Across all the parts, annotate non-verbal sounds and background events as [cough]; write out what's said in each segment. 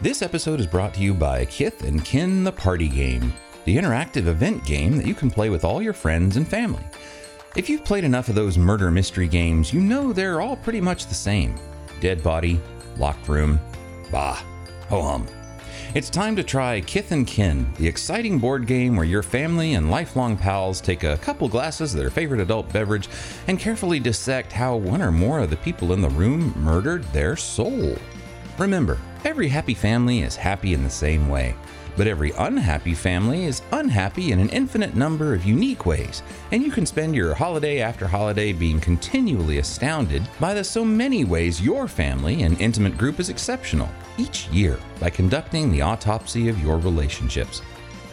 This episode is brought to you by Kith and Kin the Party Game, the interactive event game that you can play with all your friends and family. If you've played enough of those murder mystery games, you know they're all pretty much the same dead body, locked room, bah, ho hum. It's time to try Kith and Kin, the exciting board game where your family and lifelong pals take a couple glasses of their favorite adult beverage and carefully dissect how one or more of the people in the room murdered their soul. Remember, every happy family is happy in the same way, but every unhappy family is unhappy in an infinite number of unique ways, and you can spend your holiday after holiday being continually astounded by the so many ways your family and intimate group is exceptional each year by conducting the autopsy of your relationships.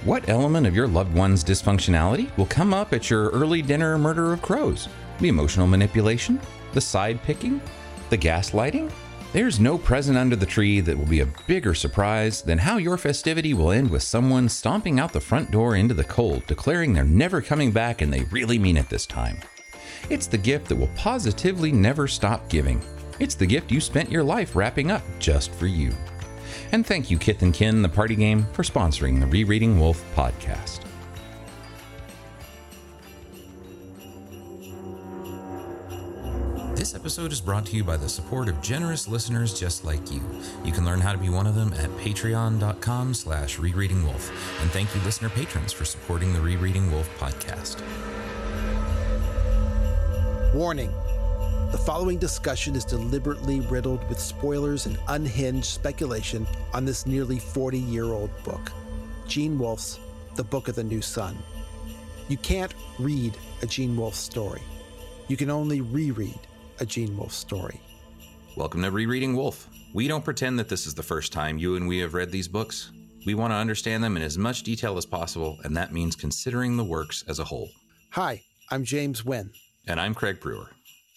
What element of your loved one's dysfunctionality will come up at your early dinner murder of crows? The emotional manipulation? The side picking? The gaslighting? There's no present under the tree that will be a bigger surprise than how your festivity will end with someone stomping out the front door into the cold, declaring they're never coming back and they really mean it this time. It's the gift that will positively never stop giving. It's the gift you spent your life wrapping up just for you. And thank you, Kith and Kin, the party game, for sponsoring the Rereading Wolfe podcast. This episode is brought to you by the support of generous listeners just like you. You can learn how to be one of them at patreon.com slash rereadingwolfe. And thank you, listener patrons, for supporting the Rereading Wolfe podcast. Warning The following discussion is deliberately riddled with spoilers and unhinged speculation on this nearly 40 year old book Gene Wolfe's The Book of the New Sun. You can't read a Gene Wolfe story, you can only reread a Gene Wolfe story. Welcome to Rereading Wolfe. We don't pretend that this is the first time you and we have read these books. We want to understand them in as much detail as possible, and that means considering the works as a whole. Hi, I'm James Wynn. And I'm Craig Brewer.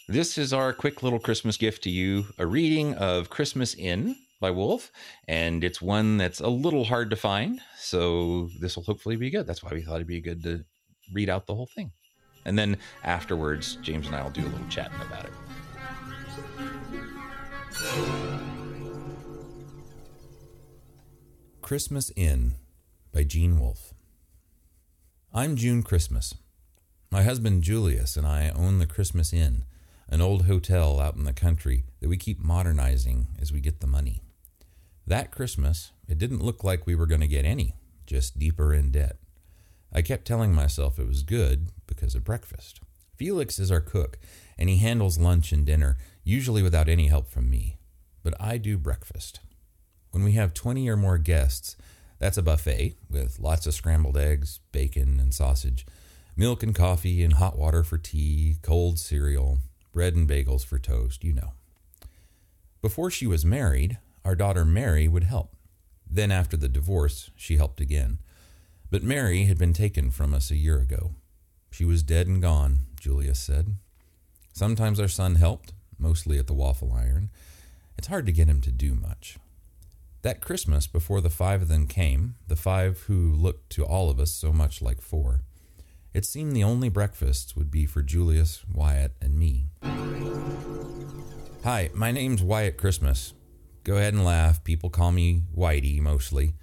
This is our quick little Christmas gift to you a reading of Christmas Inn by Wolfe, and it's one that's a little hard to find, so this will hopefully be good. That's why we thought it'd be good to read out the whole thing. And then afterwards, James and I will do a little chatting about it. Christmas Inn by Gene Wolfe. I'm June Christmas. My husband Julius and I own the Christmas Inn, an old hotel out in the country that we keep modernizing as we get the money. That Christmas, it didn't look like we were going to get any, just deeper in debt. I kept telling myself it was good because of breakfast. Felix is our cook, and he handles lunch and dinner, usually without any help from me. But I do breakfast. When we have 20 or more guests, that's a buffet with lots of scrambled eggs, bacon, and sausage, milk and coffee, and hot water for tea, cold cereal, bread and bagels for toast, you know. Before she was married, our daughter Mary would help. Then, after the divorce, she helped again. But Mary had been taken from us a year ago. She was dead and gone, Julius said. Sometimes our son helped, mostly at the waffle iron. It's hard to get him to do much. That Christmas, before the five of them came, the five who looked to all of us so much like four, it seemed the only breakfast would be for Julius, Wyatt, and me. Hi, my name's Wyatt Christmas. Go ahead and laugh. People call me Whitey mostly.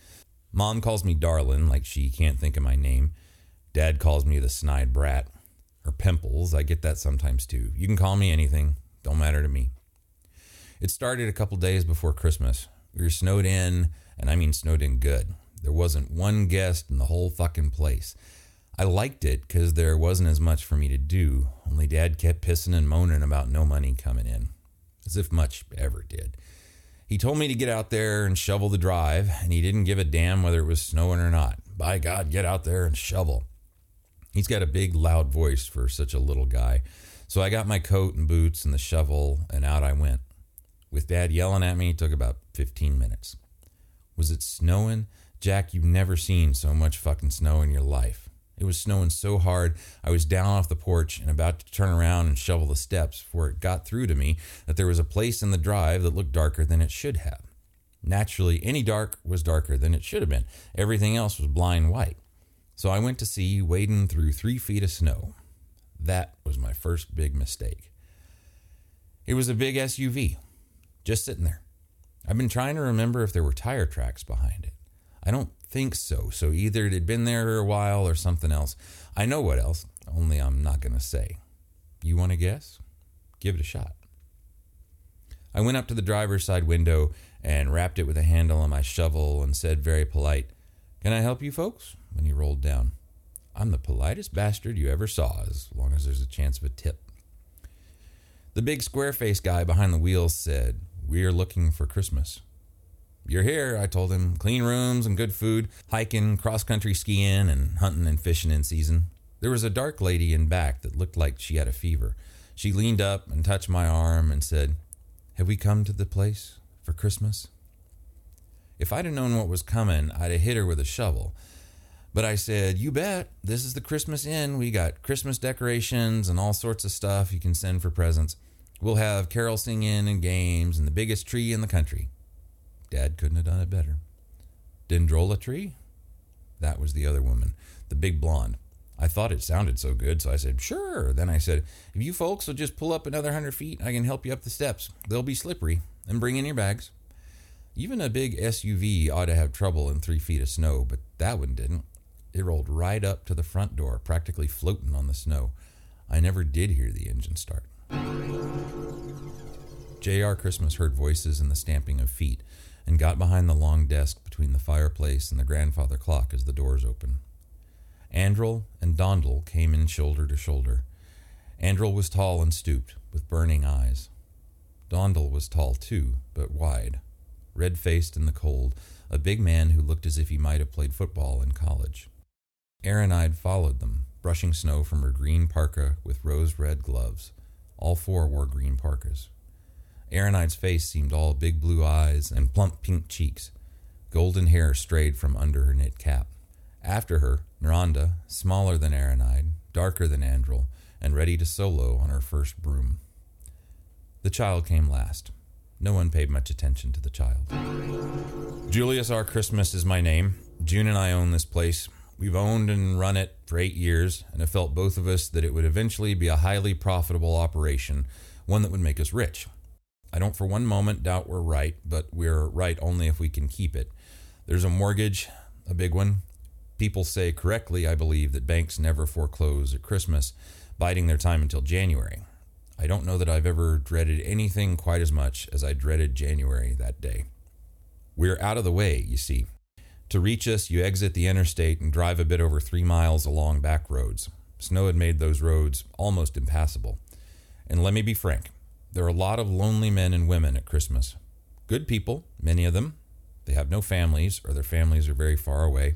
Mom calls me Darlin, like she can't think of my name. Dad calls me the snide brat. Or Pimples, I get that sometimes too. You can call me anything, don't matter to me. It started a couple days before Christmas. We were snowed in, and I mean snowed in good. There wasn't one guest in the whole fucking place. I liked it because there wasn't as much for me to do, only Dad kept pissing and moaning about no money coming in. As if much ever did. He told me to get out there and shovel the drive, and he didn't give a damn whether it was snowing or not. By God, get out there and shovel. He's got a big, loud voice for such a little guy. So I got my coat and boots and the shovel, and out I went. With Dad yelling at me, it took about 15 minutes. Was it snowing? Jack, you've never seen so much fucking snow in your life. It was snowing so hard, I was down off the porch and about to turn around and shovel the steps before it got through to me that there was a place in the drive that looked darker than it should have. Naturally, any dark was darker than it should have been. Everything else was blind white. So I went to see, wading through three feet of snow. That was my first big mistake. It was a big SUV, just sitting there. I've been trying to remember if there were tire tracks behind it. I don't think so. So either it had been there a while or something else. I know what else, only I'm not going to say. You want to guess? Give it a shot. I went up to the driver's side window and rapped it with a handle on my shovel and said, very polite, Can I help you folks? when he rolled down. I'm the politest bastard you ever saw, as long as there's a chance of a tip. The big square faced guy behind the wheel said, We're looking for Christmas. You're here, I told him. Clean rooms and good food, hiking, cross country skiing, and hunting and fishing in season. There was a dark lady in back that looked like she had a fever. She leaned up and touched my arm and said, Have we come to the place for Christmas? If I'd have known what was coming, I'd have hit her with a shovel. But I said, You bet. This is the Christmas Inn. We got Christmas decorations and all sorts of stuff you can send for presents. We'll have carol singing and games and the biggest tree in the country. Dad couldn't have done it better. Dendrola tree? That was the other woman, the big blonde. I thought it sounded so good, so I said, Sure. Then I said, If you folks will just pull up another hundred feet, I can help you up the steps. They'll be slippery. And bring in your bags. Even a big SUV ought to have trouble in three feet of snow, but that one didn't. It rolled right up to the front door, practically floating on the snow. I never did hear the engine start. J.R. Christmas heard voices and the stamping of feet and got behind the long desk between the fireplace and the grandfather clock as the doors opened. Andrel and Dondel came in shoulder to shoulder. Andrel was tall and stooped, with burning eyes. Dondel was tall too, but wide, red faced in the cold, a big man who looked as if he might have played football in college. Aronide followed them, brushing snow from her green parka with rose red gloves. All four wore green parkas. Aronide's face seemed all big blue eyes and plump pink cheeks. Golden hair strayed from under her knit cap. After her, Naranda, smaller than Aronide, darker than Andrel, and ready to solo on her first broom. The child came last. No one paid much attention to the child. Julius R. Christmas is my name. June and I own this place. We've owned and run it for eight years, and have felt both of us that it would eventually be a highly profitable operation, one that would make us rich. I don't for one moment doubt we're right, but we're right only if we can keep it. There's a mortgage, a big one. People say correctly, I believe, that banks never foreclose at Christmas, biding their time until January. I don't know that I've ever dreaded anything quite as much as I dreaded January that day. We're out of the way, you see. To reach us, you exit the interstate and drive a bit over three miles along back roads. Snow had made those roads almost impassable. And let me be frank, there are a lot of lonely men and women at Christmas. Good people, many of them. They have no families, or their families are very far away.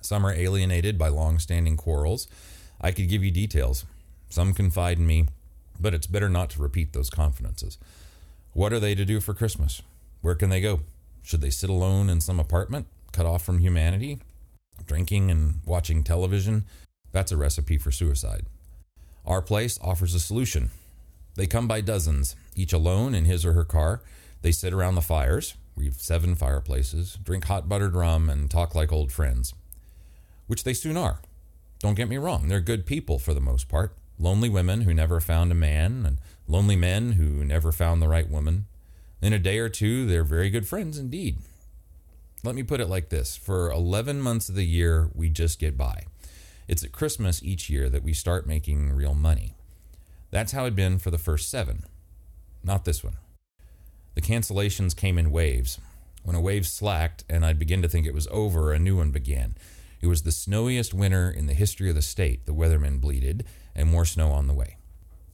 Some are alienated by long standing quarrels. I could give you details. Some confide in me, but it's better not to repeat those confidences. What are they to do for Christmas? Where can they go? Should they sit alone in some apartment? Cut off from humanity, drinking and watching television, that's a recipe for suicide. Our place offers a solution. They come by dozens, each alone in his or her car. They sit around the fires. We've seven fireplaces, drink hot buttered rum, and talk like old friends. Which they soon are. Don't get me wrong, they're good people for the most part. Lonely women who never found a man, and lonely men who never found the right woman. In a day or two, they're very good friends indeed. Let me put it like this for 11 months of the year, we just get by. It's at Christmas each year that we start making real money. That's how it'd been for the first seven. Not this one. The cancellations came in waves. When a wave slacked and I'd begin to think it was over, a new one began. It was the snowiest winter in the history of the state, the weathermen bleated, and more snow on the way.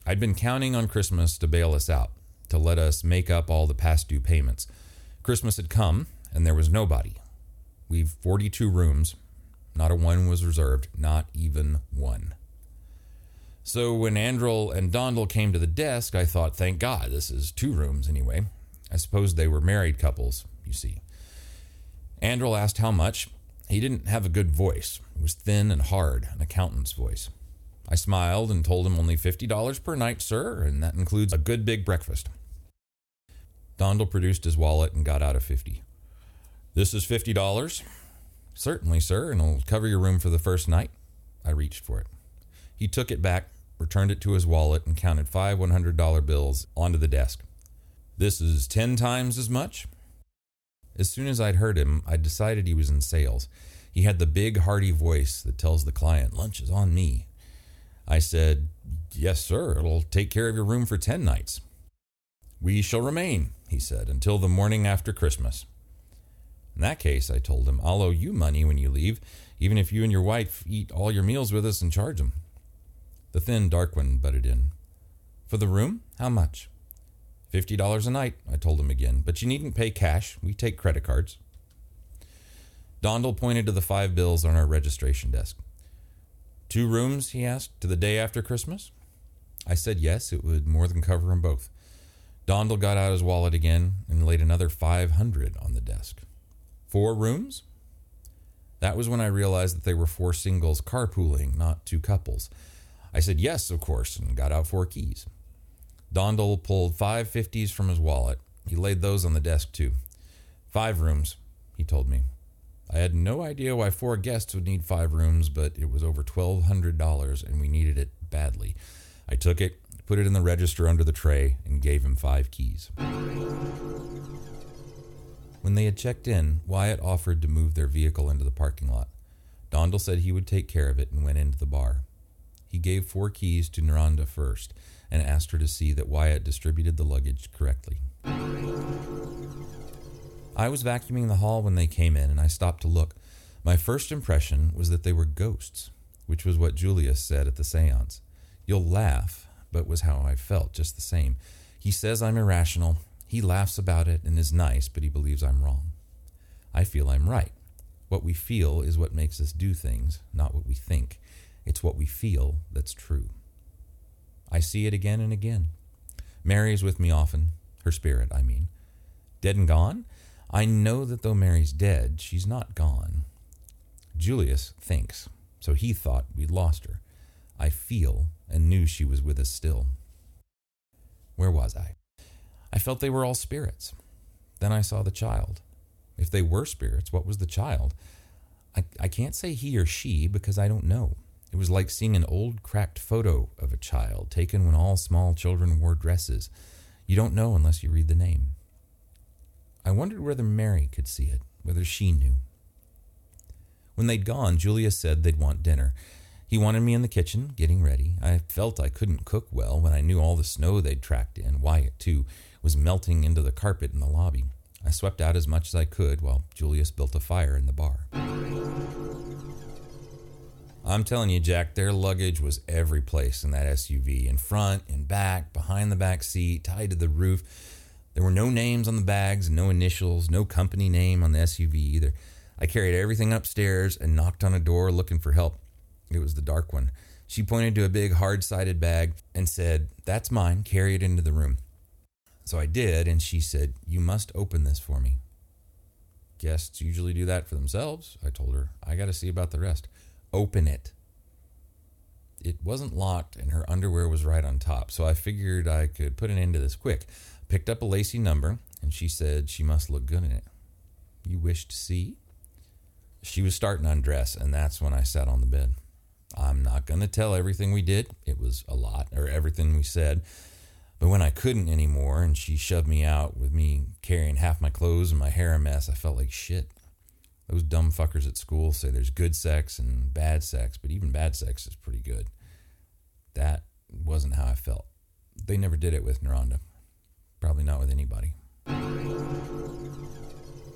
I'd been counting on Christmas to bail us out, to let us make up all the past due payments. Christmas had come, and there was nobody. We've 42 rooms. Not a one was reserved, not even one. So when Andrel and Dondel came to the desk, I thought, thank God, this is two rooms anyway. I suppose they were married couples, you see. Andrel asked how much. He didn't have a good voice. It was thin and hard, an accountant's voice. I smiled and told him only $50 per night, sir, and that includes a good big breakfast. Dondel produced his wallet and got out a 50. This is $50. Certainly, sir, and it'll cover your room for the first night. I reached for it. He took it back, returned it to his wallet, and counted five $100 bills onto the desk. This is 10 times as much? As soon as I'd heard him, I decided he was in sales. He had the big, hearty voice that tells the client, Lunch is on me. I said, Yes, sir, it'll take care of your room for 10 nights. We shall remain, he said, until the morning after Christmas. In that case, I told him, I'll owe you money when you leave, even if you and your wife eat all your meals with us and charge them. The thin, dark one butted in. For the room? How much? Fifty dollars a night, I told him again, but you needn't pay cash. We take credit cards. Dondal pointed to the five bills on our registration desk. Two rooms, he asked, to the day after Christmas? I said yes, it would more than cover them both. Dondal got out his wallet again and laid another 500 on the desk. Four rooms? That was when I realized that they were four singles carpooling, not two couples. I said yes, of course, and got out four keys. Dondal pulled five fifties from his wallet. He laid those on the desk, too. Five rooms, he told me. I had no idea why four guests would need five rooms, but it was over $1,200 and we needed it badly. I took it, put it in the register under the tray, and gave him five keys. When they had checked in, Wyatt offered to move their vehicle into the parking lot. Dondal said he would take care of it and went into the bar. He gave four keys to Naranda first and asked her to see that Wyatt distributed the luggage correctly. I was vacuuming the hall when they came in, and I stopped to look. My first impression was that they were ghosts, which was what Julius said at the seance. You'll laugh, but was how I felt just the same. He says I'm irrational. He laughs about it and is nice, but he believes I'm wrong. I feel I'm right. What we feel is what makes us do things, not what we think. It's what we feel that's true. I see it again and again. Mary's with me often, her spirit, I mean. Dead and gone? I know that though Mary's dead, she's not gone. Julius thinks, so he thought we'd lost her. I feel and knew she was with us still. Where was I? I felt they were all spirits. Then I saw the child. If they were spirits, what was the child? I, I can't say he or she because I don't know. It was like seeing an old cracked photo of a child taken when all small children wore dresses. You don't know unless you read the name. I wondered whether Mary could see it, whether she knew. When they'd gone, Julius said they'd want dinner. He wanted me in the kitchen, getting ready. I felt I couldn't cook well when I knew all the snow they'd tracked in. Wyatt, too, was melting into the carpet in the lobby. I swept out as much as I could while Julius built a fire in the bar. I'm telling you, Jack, their luggage was every place in that SUV in front, in back, behind the back seat, tied to the roof. There were no names on the bags, no initials, no company name on the SUV either. I carried everything upstairs and knocked on a door looking for help. It was the dark one. She pointed to a big hard sided bag and said, That's mine, carry it into the room. So I did, and she said, You must open this for me. Guests usually do that for themselves, I told her. I got to see about the rest. Open it. It wasn't locked, and her underwear was right on top, so I figured I could put an end to this quick picked up a lacy number, and she said she must look good in it. You wish to see? She was starting to undress, and that's when I sat on the bed. I'm not going to tell everything we did. It was a lot, or everything we said. But when I couldn't anymore, and she shoved me out with me carrying half my clothes and my hair a mess, I felt like shit. Those dumb fuckers at school say there's good sex and bad sex, but even bad sex is pretty good. That wasn't how I felt. They never did it with Naranda. Probably not with anybody.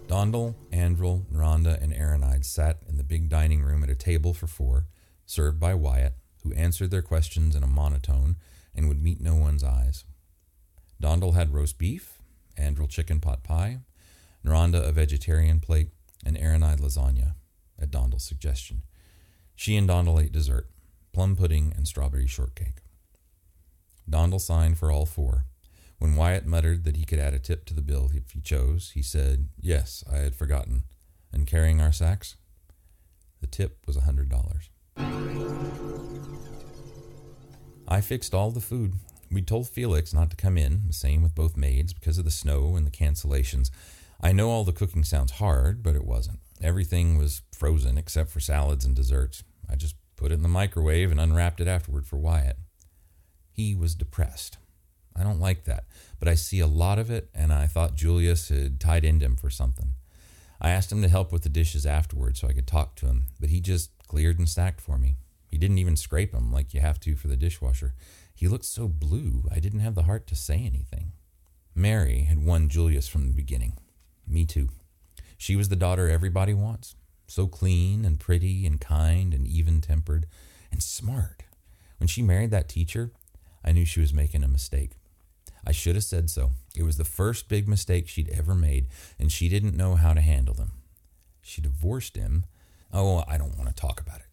Dondal, Andrel, Naranda, and Aaronide sat in the big dining room at a table for four, served by Wyatt, who answered their questions in a monotone and would meet no one's eyes. Dondal had roast beef, Andrel chicken pot pie, Naranda a vegetarian plate, and Aaronide lasagna, at Dondal's suggestion. She and Dondal ate dessert, plum pudding and strawberry shortcake. Dondal signed for all four, when Wyatt muttered that he could add a tip to the bill if he chose, he said, Yes, I had forgotten. And carrying our sacks? The tip was a $100. I fixed all the food. We told Felix not to come in, the same with both maids, because of the snow and the cancellations. I know all the cooking sounds hard, but it wasn't. Everything was frozen except for salads and desserts. I just put it in the microwave and unwrapped it afterward for Wyatt. He was depressed. I don't like that, but I see a lot of it, and I thought Julius had tied into him for something. I asked him to help with the dishes afterward so I could talk to him, but he just cleared and stacked for me. He didn't even scrape them like you have to for the dishwasher. He looked so blue, I didn't have the heart to say anything. Mary had won Julius from the beginning. Me too. She was the daughter everybody wants. So clean and pretty and kind and even tempered and smart. When she married that teacher, I knew she was making a mistake. I should have said so. It was the first big mistake she'd ever made, and she didn't know how to handle them. She divorced him. Oh, I don't want to talk about it.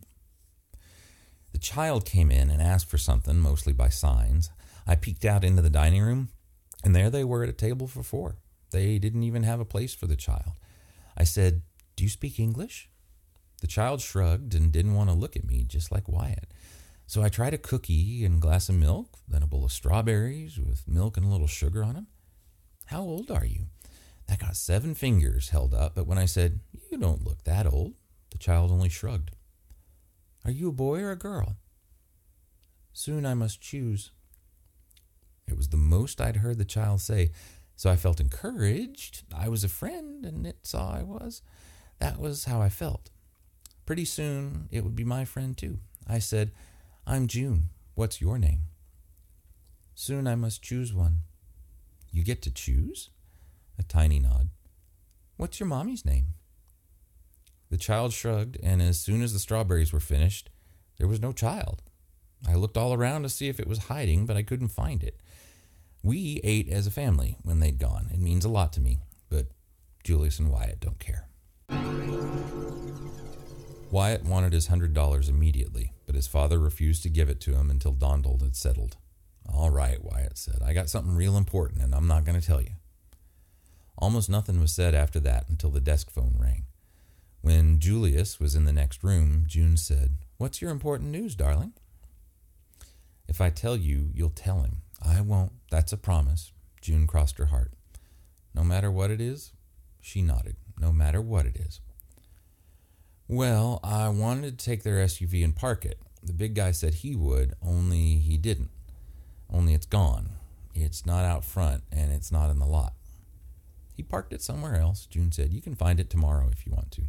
The child came in and asked for something, mostly by signs. I peeked out into the dining room, and there they were at a table for four. They didn't even have a place for the child. I said, Do you speak English? The child shrugged and didn't want to look at me, just like Wyatt. So I tried a cookie and glass of milk, then a bowl of strawberries with milk and a little sugar on them. How old are you? That got seven fingers held up, but when I said, You don't look that old, the child only shrugged. Are you a boy or a girl? Soon I must choose. It was the most I'd heard the child say, so I felt encouraged. I was a friend, and it saw I was. That was how I felt. Pretty soon it would be my friend too. I said, I'm June. What's your name? Soon I must choose one. You get to choose? A tiny nod. What's your mommy's name? The child shrugged, and as soon as the strawberries were finished, there was no child. I looked all around to see if it was hiding, but I couldn't find it. We ate as a family when they'd gone. It means a lot to me, but Julius and Wyatt don't care. Wyatt wanted his hundred dollars immediately, but his father refused to give it to him until Donald had settled. All right, Wyatt said. I got something real important, and I'm not going to tell you. Almost nothing was said after that until the desk phone rang. When Julius was in the next room, June said, What's your important news, darling? If I tell you, you'll tell him. I won't. That's a promise. June crossed her heart. No matter what it is? She nodded. No matter what it is. Well, I wanted to take their SUV and park it. The big guy said he would, only he didn't. Only it's gone. It's not out front, and it's not in the lot. He parked it somewhere else. June said, You can find it tomorrow if you want to.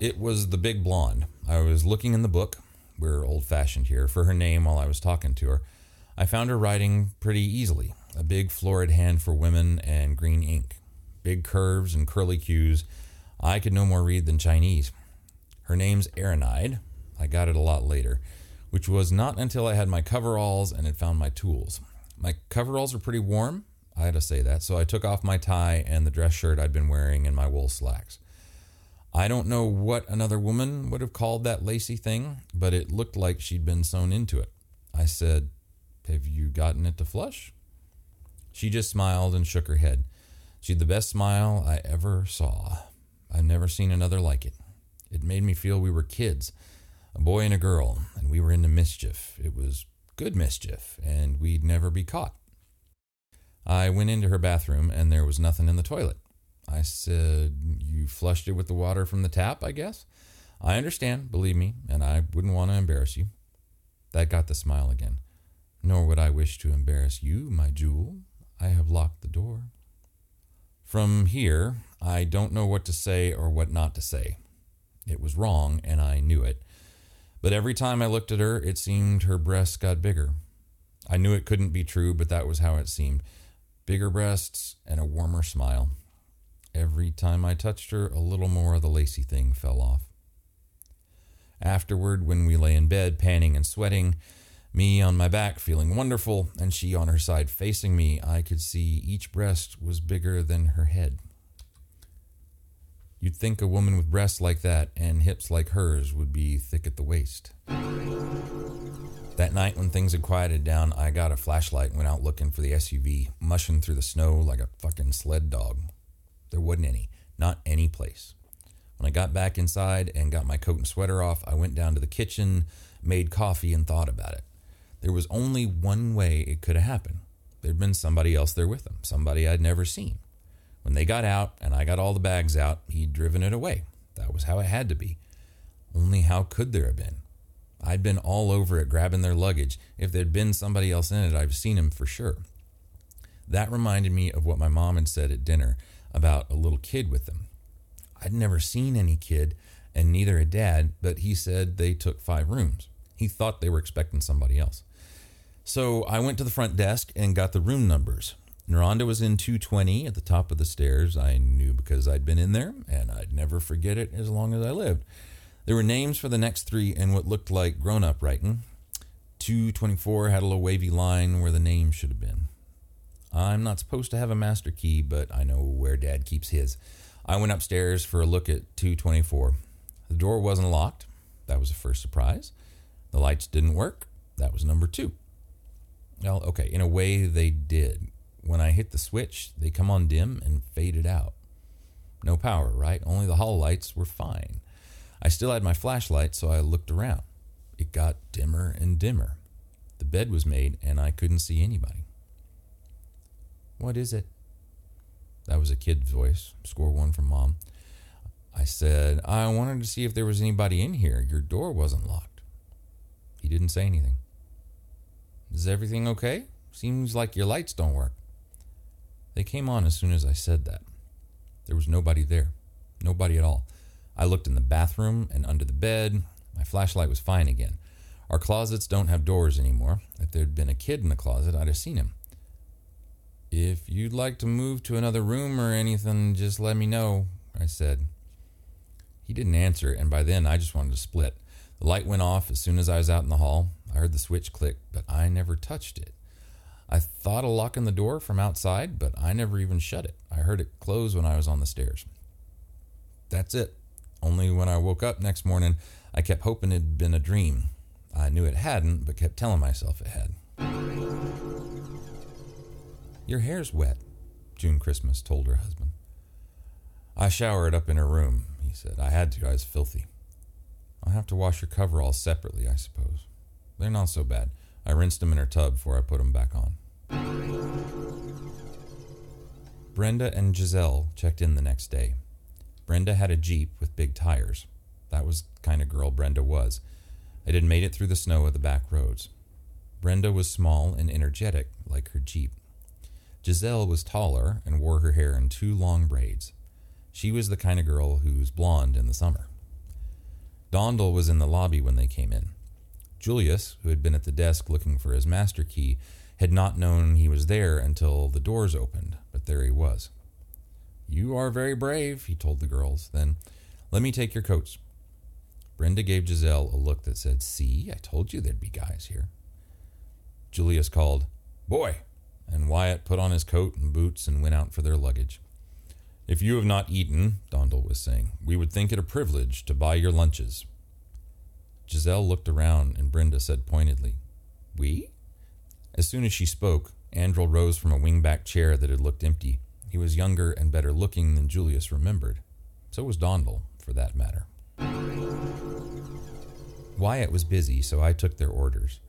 It was the big blonde. I was looking in the book, we're old fashioned here, for her name while I was talking to her. I found her writing pretty easily a big florid hand for women and green ink big curves and curly cues. I could no more read than Chinese. Her name's Aranide. I got it a lot later, which was not until I had my coveralls and had found my tools. My coveralls are pretty warm, I had to say that, so I took off my tie and the dress shirt I'd been wearing and my wool slacks. I don't know what another woman would have called that lacy thing, but it looked like she'd been sewn into it. I said, Have you gotten it to flush? She just smiled and shook her head. She had the best smile I ever saw. I've never seen another like it. It made me feel we were kids, a boy and a girl, and we were into mischief. It was good mischief, and we'd never be caught. I went into her bathroom, and there was nothing in the toilet. I said, You flushed it with the water from the tap, I guess? I understand, believe me, and I wouldn't want to embarrass you. That got the smile again. Nor would I wish to embarrass you, my jewel. I have locked the door. From here, I don't know what to say or what not to say. It was wrong, and I knew it. But every time I looked at her, it seemed her breasts got bigger. I knew it couldn't be true, but that was how it seemed bigger breasts and a warmer smile. Every time I touched her, a little more of the lacy thing fell off. Afterward, when we lay in bed, panting and sweating, me on my back feeling wonderful, and she on her side facing me, I could see each breast was bigger than her head. You'd think a woman with breasts like that and hips like hers would be thick at the waist. That night, when things had quieted down, I got a flashlight and went out looking for the SUV, mushing through the snow like a fucking sled dog. There wasn't any, not any place. When I got back inside and got my coat and sweater off, I went down to the kitchen, made coffee, and thought about it. There was only one way it could have happened. There'd been somebody else there with them, somebody I'd never seen. When they got out and I got all the bags out, he'd driven it away. That was how it had to be. Only how could there have been? I'd been all over it grabbing their luggage. If there'd been somebody else in it, I've seen him for sure. That reminded me of what my mom had said at dinner. about a little kid with them. I'd never seen any kid, and neither had dad, but he said they took five rooms. He thought they were expecting somebody else. So I went to the front desk and got the room numbers. Naranda was in 220 at the top of the stairs. I knew because I'd been in there, and I'd never forget it as long as I lived. There were names for the next three and what looked like grown up writing. 224 had a little wavy line where the name should have been. I'm not supposed to have a master key, but I know where Dad keeps his. I went upstairs for a look at 224. The door wasn't locked. That was the first surprise. The lights didn't work. That was number two. Well, okay, in a way they did. When I hit the switch, they come on dim and faded out. No power, right? Only the hall lights were fine. I still had my flashlight, so I looked around. It got dimmer and dimmer. The bed was made, and I couldn't see anybody. What is it? That was a kid's voice. Score one from mom. I said, I wanted to see if there was anybody in here. Your door wasn't locked. He didn't say anything. Is everything okay? Seems like your lights don't work. They came on as soon as I said that. There was nobody there. Nobody at all. I looked in the bathroom and under the bed. My flashlight was fine again. Our closets don't have doors anymore. If there'd been a kid in the closet, I'd have seen him. If you'd like to move to another room or anything, just let me know, I said. He didn't answer, and by then I just wanted to split. The light went off as soon as I was out in the hall. I heard the switch click, but I never touched it. I thought of locking the door from outside, but I never even shut it. I heard it close when I was on the stairs. That's it. Only when I woke up next morning, I kept hoping it'd been a dream. I knew it hadn't, but kept telling myself it had. Your hair's wet, June Christmas told her husband. I showered up in her room, he said. I had to, I was filthy. I'll have to wash your coveralls separately, I suppose. They're not so bad. I rinsed them in her tub before I put them back on. Brenda and Giselle checked in the next day. Brenda had a Jeep with big tires. That was the kind of girl Brenda was. It had made it through the snow of the back roads. Brenda was small and energetic, like her Jeep. Giselle was taller and wore her hair in two long braids. She was the kind of girl who's blonde in the summer. Dondel was in the lobby when they came in. Julius, who had been at the desk looking for his master key, had not known he was there until the doors opened, but there he was. You are very brave, he told the girls. Then, let me take your coats. Brenda gave Giselle a look that said, See, I told you there'd be guys here. Julius called, Boy! And Wyatt put on his coat and boots and went out for their luggage. If you have not eaten, Dondel was saying, we would think it a privilege to buy your lunches. Giselle looked around and Brenda said pointedly, We? As soon as she spoke, Andrel rose from a wingback chair that had looked empty. He was younger and better looking than Julius remembered. So was Dondel, for that matter. Wyatt was busy, so I took their orders.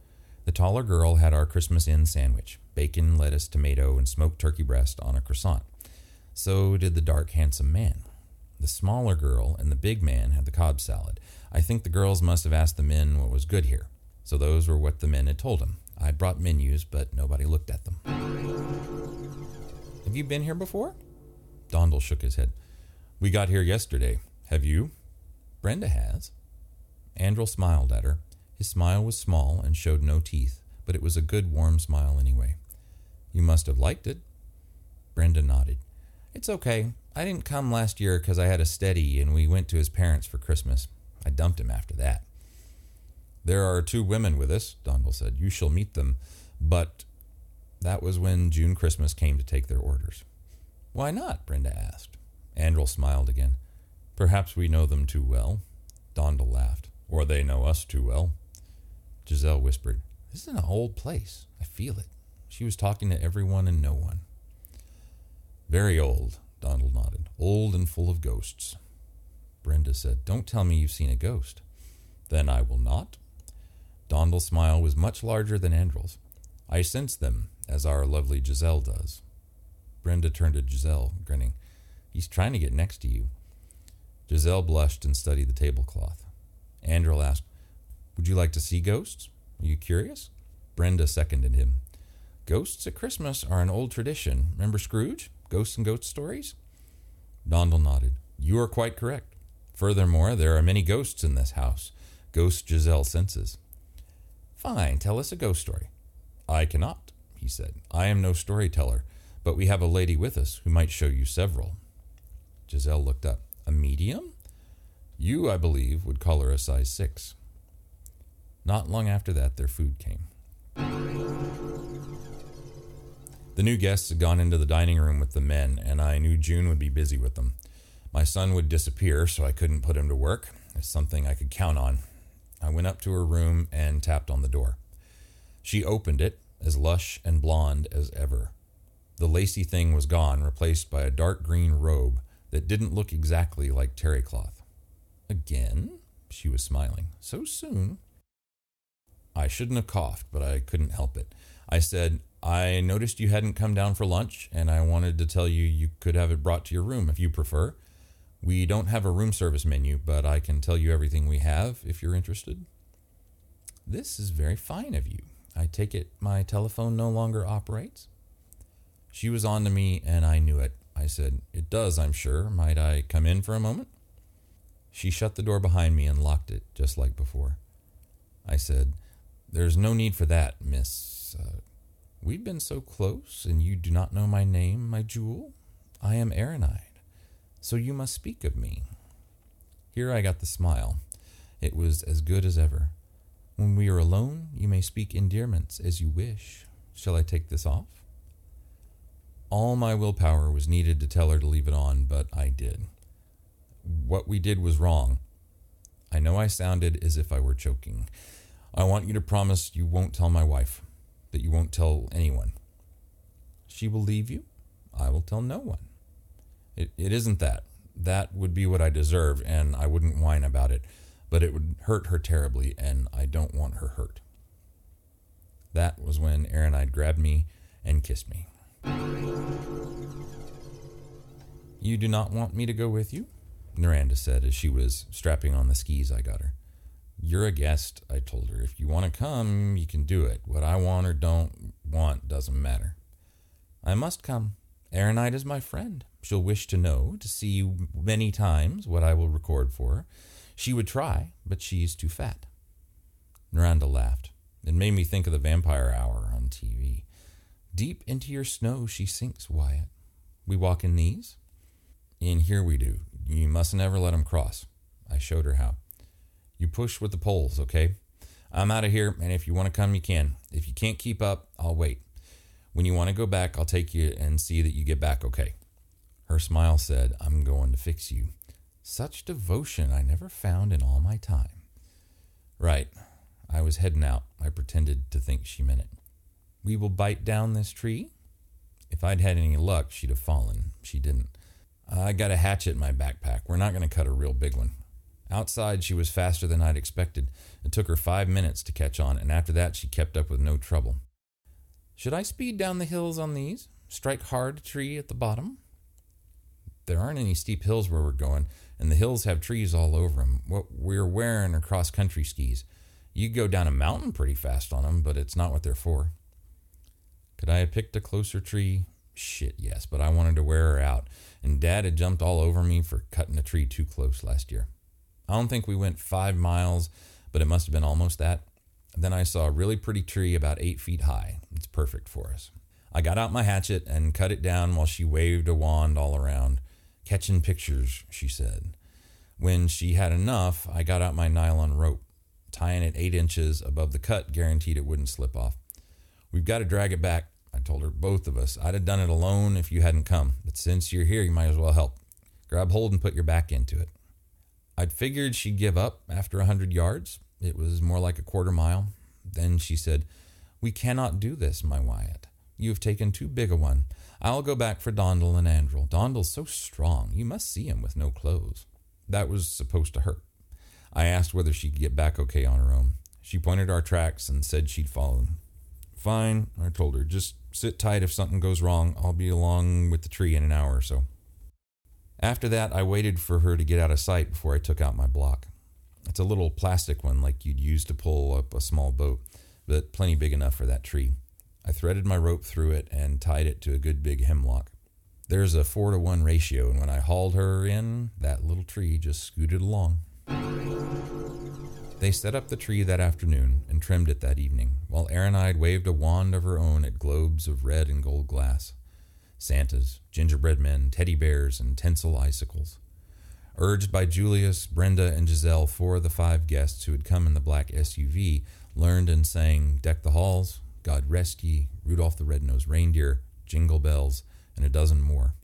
The taller girl had our Christmas Inn sandwich bacon, lettuce, tomato, and smoked turkey breast on a croissant. So did the dark, handsome man. The smaller girl and the big man had the Cobb salad. I think the girls must have asked the men what was good here. So those were what the men had told them. I'd brought menus, but nobody looked at them. Have you been here before? Dondel shook his head. We got here yesterday. Have you? Brenda has. Andrel smiled at her. His smile was small and showed no teeth, but it was a good, warm smile anyway. You must have liked it. Brenda nodded. It's okay. I didn't come last year because I had a steady and we went to his parents for Christmas. I dumped him after that. There are two women with us, Dondel said. You shall meet them. But that was when June Christmas came to take their orders. Why not? Brenda asked. Andrel smiled again. Perhaps we know them too well. Dondel laughed. Or they know us too well. Giselle whispered, This is an old place. I feel it. She was talking to everyone and no one. Very old, Dondel nodded. Old and full of ghosts. Brenda said, Don't tell me you've seen a ghost. Then I will not. Dondel's smile was much larger than Andrel's. I sense them, as our lovely Giselle does. Brenda turned to Giselle, grinning. He's trying to get next to you. Giselle blushed and studied the tablecloth. Andrel asked, Would you like to see ghosts? Are you curious? Brenda seconded him. Ghosts at Christmas are an old tradition. Remember Scrooge? Ghosts and ghost stories? Dondal nodded. You are quite correct. Furthermore, there are many ghosts in this house. Ghost Giselle senses. Fine, tell us a ghost story. I cannot, he said. I am no storyteller, but we have a lady with us who might show you several. Giselle looked up. A medium? You, I believe, would call her a size six. Not long after that, their food came. The new guests had gone into the dining room with the men, and I knew June would be busy with them. My son would disappear, so I couldn't put him to work. It's something I could count on. I went up to her room and tapped on the door. She opened it, as lush and blonde as ever. The lacy thing was gone, replaced by a dark green robe that didn't look exactly like terry cloth. Again? She was smiling. So soon? I shouldn't have coughed, but I couldn't help it. I said, I noticed you hadn't come down for lunch, and I wanted to tell you you could have it brought to your room if you prefer. We don't have a room service menu, but I can tell you everything we have if you're interested. This is very fine of you. I take it my telephone no longer operates? She was on to me, and I knew it. I said, It does, I'm sure. Might I come in for a moment? She shut the door behind me and locked it, just like before. I said, There's no need for that, Miss. Uh, we've been so close, and you do not know my name, my jewel? I am Erinide, so you must speak of me. Here I got the smile. It was as good as ever. When we are alone, you may speak endearments as you wish. Shall I take this off? All my willpower was needed to tell her to leave it on, but I did. What we did was wrong. I know I sounded as if I were choking. I want you to promise you won't tell my wife, that you won't tell anyone. She will leave you? I will tell no one. It, it isn't that. That would be what I deserve, and I wouldn't whine about it but it would hurt her terribly, and I don't want her hurt. That was when Erinide grabbed me and kissed me. You do not want me to go with you? Noranda said as she was strapping on the skis I got her. You're a guest, I told her. If you want to come, you can do it. What I want or don't want doesn't matter. I must come. Erinide is my friend. She'll wish to know, to see many times, what I will record for her. She would try, but she's too fat. Noranda laughed. It made me think of the vampire hour on TV. Deep into your snow she sinks, Wyatt. We walk in these? In here we do. You mustn't ever let 'em cross. I showed her how. You push with the poles, okay? I'm out of here, and if you want to come, you can. If you can't keep up, I'll wait. When you want to go back, I'll take you and see that you get back okay. Her smile said, I'm going to fix you. Such devotion I never found in all my time. Right. I was heading out. I pretended to think she meant it. We will bite down this tree? If I'd had any luck, she'd have fallen. She didn't. I got a hatchet in my backpack. We're not going to cut a real big one. Outside, she was faster than I'd expected. It took her five minutes to catch on, and after that, she kept up with no trouble. Should I speed down the hills on these? Strike hard tree at the bottom? There aren't any steep hills where we're going, and the hills have trees all over them. What we're wearing are cross country skis. You go down a mountain pretty fast on them, but it's not what they're for. Could I have picked a closer tree? Shit, yes, but I wanted to wear her out, and Dad had jumped all over me for cutting a tree too close last year. I don't think we went five miles, but it must have been almost that. Then I saw a really pretty tree about eight feet high. It's perfect for us. I got out my hatchet and cut it down while she waved a wand all around. Catching pictures, she said. When she had enough, I got out my nylon rope. Tying it eight inches above the cut guaranteed it wouldn't slip off. We've got to drag it back, I told her, both of us. I'd have done it alone if you hadn't come, but since you're here, you might as well help. Grab hold and put your back into it. I'd figured she'd give up after a hundred yards. It was more like a quarter mile. Then she said, We cannot do this, my Wyatt. You have taken too big a one. I'll go back for Dondal and Andrel. Dondal's so strong. You must see him with no clothes. That was supposed to hurt. I asked whether she could get back okay on her own. She pointed our tracks and said she'd follow them. Fine, I told her. Just sit tight if something goes wrong. I'll be along with the tree in an hour or so. After that, I waited for her to get out of sight before I took out my block. It's a little plastic one like you'd use to pull up a small boat, but plenty big enough for that tree. I threaded my rope through it and tied it to a good big hemlock. There's a four to one ratio, and when I hauled her in, that little tree just scooted along. They set up the tree that afternoon and trimmed it that evening, while Aronide waved a wand of her own at globes of red and gold glass. Santas, gingerbread men, teddy bears, and tinsel icicles. Urged by Julius, Brenda, and Giselle, four of the five guests who had come in the black SUV learned and sang Deck the Halls, God Rest Ye, Rudolph the Red-Nosed Reindeer, Jingle Bells, and a dozen more.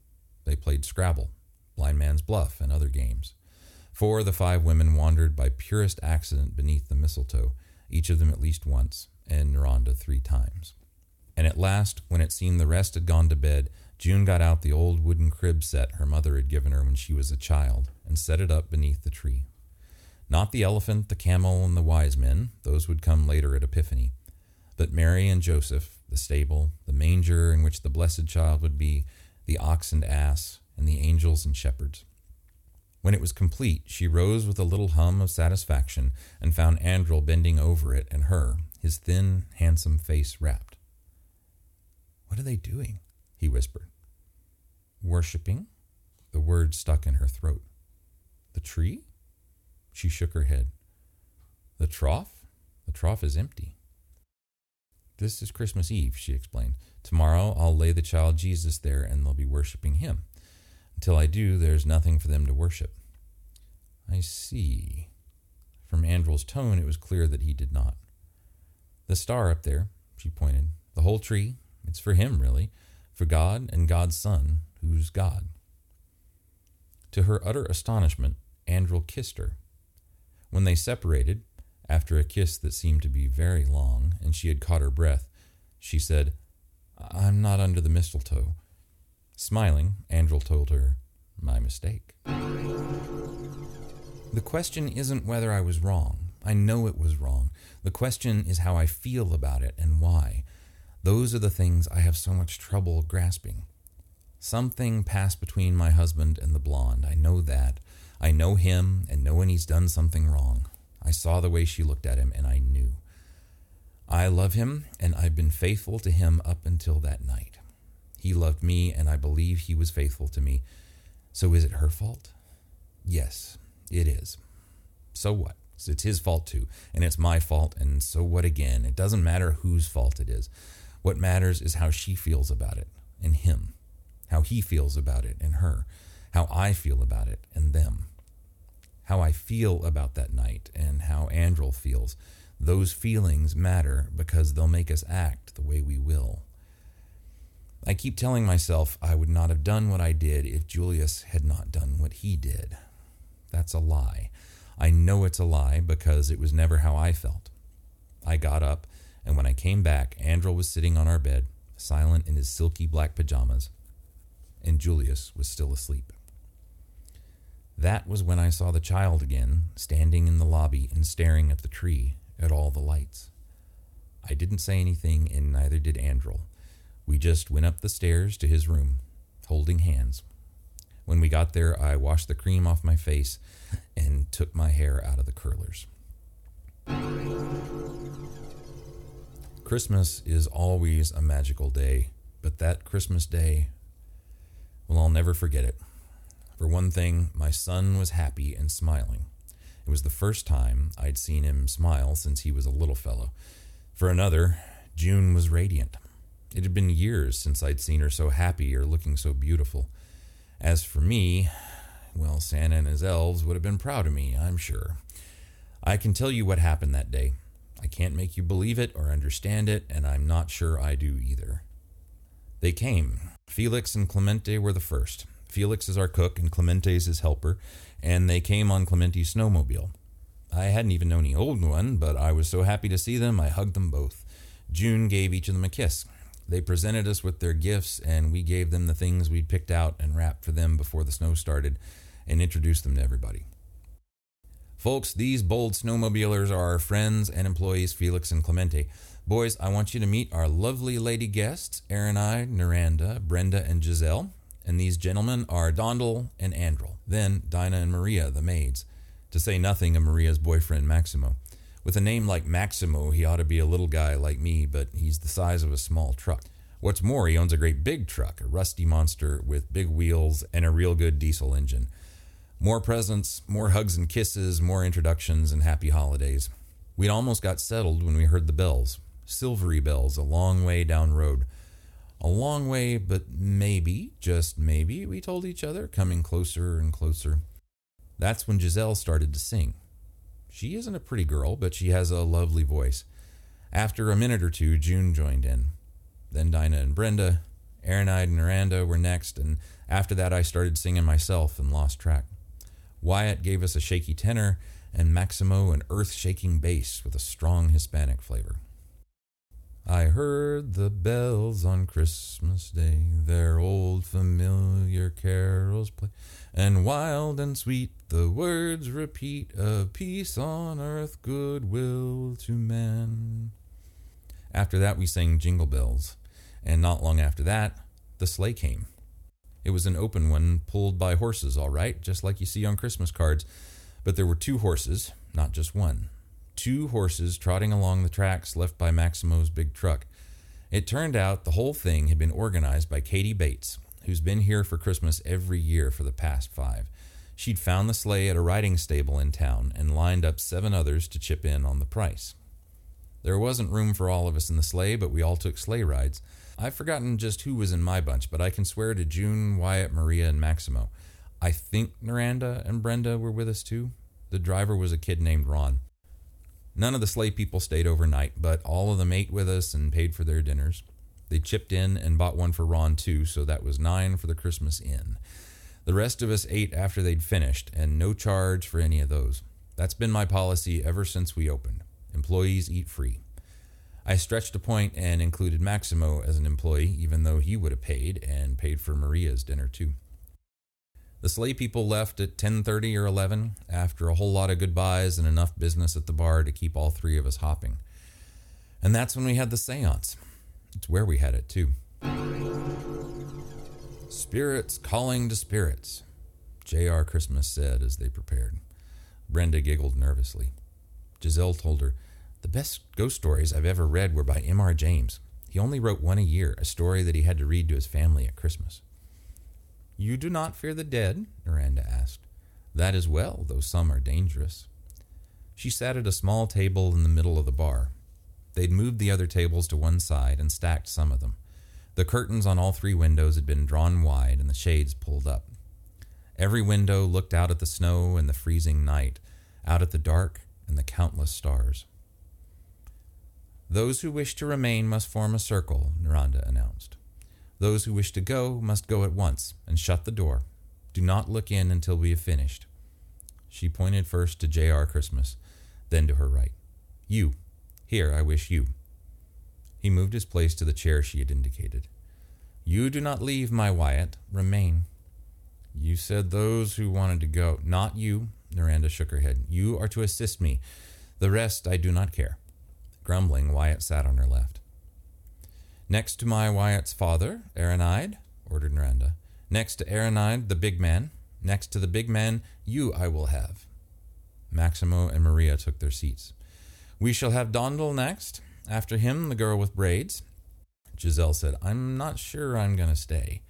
They played Scrabble, Blind Man's Bluff, and other games. Four of the five women wandered by purest accident beneath the mistletoe, each of them at least once, and Noranda three times. And at last, when it seemed the rest had gone to bed, June got out the old wooden crib set her mother had given her when she was a child and set it up beneath the tree. Not the elephant, the camel, and the wise men, those would come later at Epiphany, but Mary and Joseph, the stable, the manger in which the blessed child would be, the ox and ass, and the angels and shepherds. When it was complete, she rose with a little hum of satisfaction and found Andrel bending over it and her, his thin, handsome face wrapped. What are they doing? he whispered. Worshipping? The word stuck in her throat. The tree? She shook her head. The trough? The trough is empty. This is Christmas Eve, she explained. Tomorrow I'll lay the child Jesus there and they'll be worshiping him. Until I do, there's nothing for them to worship. I see. From Andrel's tone, it was clear that he did not. The star up there, she pointed, the whole tree, it's for him, really, for God and God's Son, who's God. To her utter astonishment, Andrel kissed her. When they separated, after a kiss that seemed to be very long, and she had caught her breath, she said, I'm not under the mistletoe. Smiling, Andrel told her, My mistake. The question isn't whether I was wrong. I know it was wrong. The question is how I feel about it and why. Those are the things I have so much trouble grasping. Something passed between my husband and the blonde. I know that. I know him and know when he's done something wrong. I saw the way she looked at him and I knew. I love him and I've been faithful to him up until that night. He loved me, and I believe he was faithful to me. So is it her fault? Yes, it is. So what? It's his fault too, and it's my fault, and so what again? It doesn't matter whose fault it is. What matters is how she feels about it, and him. How he feels about it, and her. How I feel about it, and them. How I feel about that night, and how Andrel feels. Those feelings matter because they'll make us act the way we will. I keep telling myself I would not have done what I did if Julius had not done what he did. That's a lie. I know it's a lie because it was never how I felt. I got up, and when I came back, Andrel was sitting on our bed, silent in his silky black pajamas, and Julius was still asleep. That was when I saw the child again, standing in the lobby and staring at the tree, at all the lights. I didn't say anything, and neither did Andrel. We just went up the stairs to his room, holding hands. When we got there, I washed the cream off my face and took my hair out of the curlers. Christmas is always a magical day, but that Christmas day, well, I'll never forget it. For one thing, my son was happy and smiling. It was the first time I'd seen him smile since he was a little fellow. For another, June was radiant. It had been years since I'd seen her so happy or looking so beautiful. As for me, well, Santa and his elves would have been proud of me, I'm sure. I can tell you what happened that day. I can't make you believe it or understand it, and I'm not sure I do either. They came. Felix and Clemente were the first. Felix is our cook, and Clemente is his helper, and they came on Clemente's snowmobile. I hadn't even known he owned one, but I was so happy to see them, I hugged them both. June gave each of them a kiss. They presented us with their gifts, and we gave them the things we'd picked out and wrapped for them before the snow started and introduced them to everybody. Folks, these bold snowmobilers are our friends and employees, Felix and Clemente. Boys, I want you to meet our lovely lady guests, Aronide, Noranda, Brenda, and Giselle. And these gentlemen are Dondel and Andrel. Then Dinah and Maria, the maids. To say nothing of Maria's boyfriend, Maximo. With a name like Maximo, he ought to be a little guy like me, but he's the size of a small truck. What's more, he owns a great big truck, a rusty monster with big wheels and a real good diesel engine. More presents, more hugs and kisses, more introductions, and happy holidays. We'd almost got settled when we heard the bells, silvery bells, a long way down road. A long way, but maybe, just maybe, we told each other, coming closer and closer. That's when Giselle started to sing. She isn't a pretty girl, but she has a lovely voice. After a minute or two, June joined in. Then Dinah and Brenda, Aronide and Miranda were next, and after that I started singing myself and lost track. Wyatt gave us a shaky tenor, and Maximo an earth shaking bass with a strong Hispanic flavor. I heard the bells on Christmas Day, their old familiar carols play, and wild and sweet the words repeat of peace on earth, goodwill to men. After that, we sang Jingle Bells, and not long after that, the sleigh came. It was an open one, pulled by horses, all right, just like you see on Christmas cards, but there were two horses, not just one two horses trotting along the tracks left by Maximo's big truck. It turned out the whole thing had been organized by Katie Bates, who's been here for Christmas every year for the past five. She'd found the sleigh at a riding stable in town and lined up seven others to chip in on the price. There wasn't room for all of us in the sleigh, but we all took sleigh rides. I've forgotten just who was in my bunch, but I can swear to June, Wyatt, Maria, and Maximo. I think Miranda and Brenda were with us too. The driver was a kid named Ron. None of the sleigh people stayed overnight, but all of them ate with us and paid for their dinners. They chipped in and bought one for Ron too, so that was nine for the Christmas inn. The rest of us ate after they'd finished, and no charge for any of those. That's been my policy ever since we opened. Employees eat free. I stretched a point and included Maximo as an employee, even though he would have paid and paid for Maria's dinner too. The sleigh people left at 10:30 or 11 after a whole lot of goodbyes and enough business at the bar to keep all three of us hopping. And that's when we had the séance. It's where we had it too. Spirits calling to spirits, J.R. Christmas said as they prepared. Brenda giggled nervously. Giselle told her, The best ghost stories I've ever read were by M.R. James. He only wrote one a year, a story that he had to read to his family at Christmas. You do not fear the dead? Miranda asked. That is well, though some are dangerous. She sat at a small table in the middle of the bar. They'd moved the other tables to one side and stacked some of them. The curtains on all three windows had been drawn wide and the shades pulled up. Every window looked out at the snow and the freezing night, out at the dark and the countless stars. Those who wish to remain must form a circle, Miranda announced. Those who wish to go must go at once, and shut the door. Do not look in until we have finished. She pointed first to J.R. Christmas, then to her right. You. Here, I wish you. He moved his place to the chair she had indicated. You do not leave, my Wyatt. Remain. You said those who wanted to go. Not you. Miranda shook her head. You are to assist me. The rest I do not care. Grumbling, Wyatt sat on her left. Next to my Wyatt's father, Aronide, ordered Miranda. Next to Aronide, the big man. Next to the big man, you I will have. Maximo and Maria took their seats. We shall have Dondel next. After him, the girl with braids. Giselle said, I'm not sure I'm going to stay.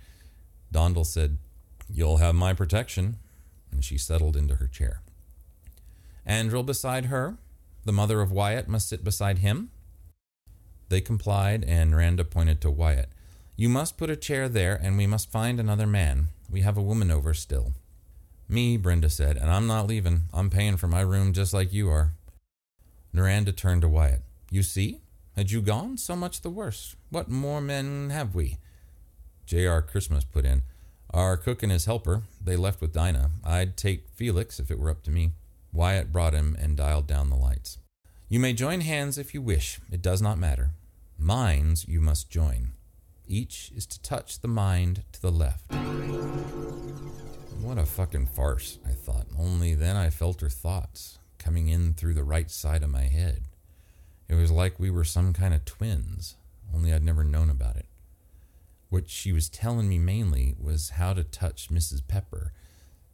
Dondel said, You'll have my protection. And she settled into her chair. Andrel beside her. The mother of Wyatt must sit beside him. They complied, and Randa pointed to Wyatt. You must put a chair there, and we must find another man. We have a woman over still. Me, Brenda said, and I'm not leaving. I'm paying for my room just like you are. Miranda turned to Wyatt. You see? Had you gone, so much the worse. What more men have we? J.R. Christmas put in. Our cook and his helper. They left with Dinah. I'd take Felix if it were up to me. Wyatt brought him and dialed down the lights. You may join hands if you wish, it does not matter. Minds you must join. Each is to touch the mind to the left. What a fucking farce, I thought. Only then I felt her thoughts coming in through the right side of my head. It was like we were some kind of twins, only I'd never known about it. What she was telling me mainly was how to touch Mrs. Pepper,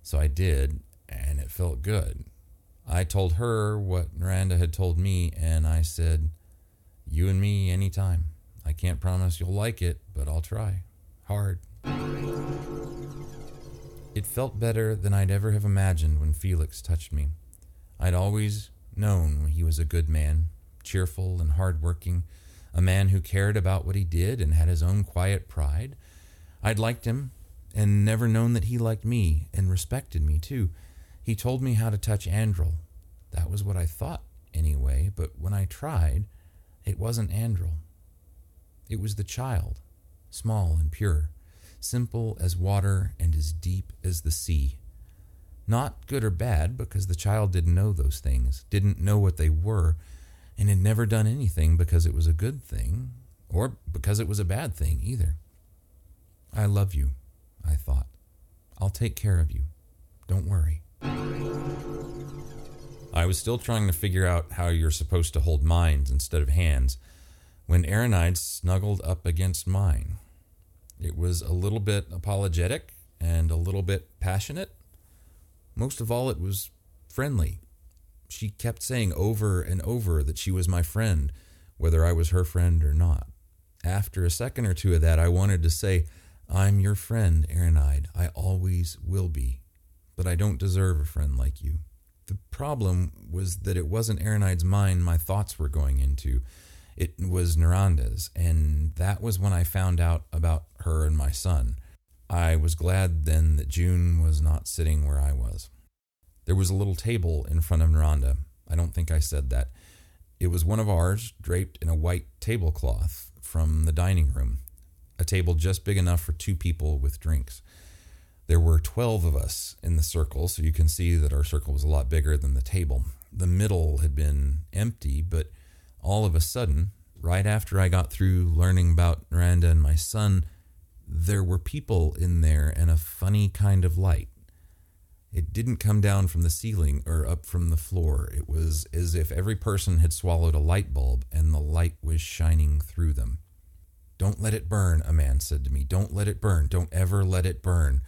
so I did, and it felt good. I told her what Miranda had told me, and I said, You and me anytime. I can't promise you'll like it, but I'll try. Hard. It felt better than I'd ever have imagined when Felix touched me. I'd always known he was a good man, cheerful and hard-working, a man who cared about what he did and had his own quiet pride. I'd liked him and never known that he liked me and respected me too. He told me how to touch Andrel. That was what I thought anyway, but when I tried, it wasn't Andrel. It was the child, small and pure, simple as water and as deep as the sea. Not good or bad, because the child didn't know those things, didn't know what they were, and had never done anything because it was a good thing, or because it was a bad thing either. I love you, I thought. I'll take care of you. Don't worry. I was still trying to figure out how you're supposed to hold minds instead of hands when Aronide snuggled up against mine. It was a little bit apologetic and a little bit passionate. Most of all, it was friendly. She kept saying over and over that she was my friend, whether I was her friend or not. After a second or two of that, I wanted to say, I'm your friend, Aronide. I always will be. But I don't deserve a friend like you. The problem was that it wasn't Aronide's mind my thoughts were going into. It was Noranda's, and that was when I found out about her and my son. I was glad then that June was not sitting where I was. There was a little table in front of Noranda. I don't think I said that. It was one of ours, draped in a white tablecloth from the dining room, a table just big enough for two people with drinks. There were 12 of us in the circle, so you can see that our circle was a lot bigger than the table. The middle had been empty, but all of a sudden, right after I got through learning about Miranda and my son, there were people in there and a funny kind of light. It didn't come down from the ceiling or up from the floor. It was as if every person had swallowed a light bulb and the light was shining through them. Don't let it burn, a man said to me. Don't let it burn. Don't ever let it burn.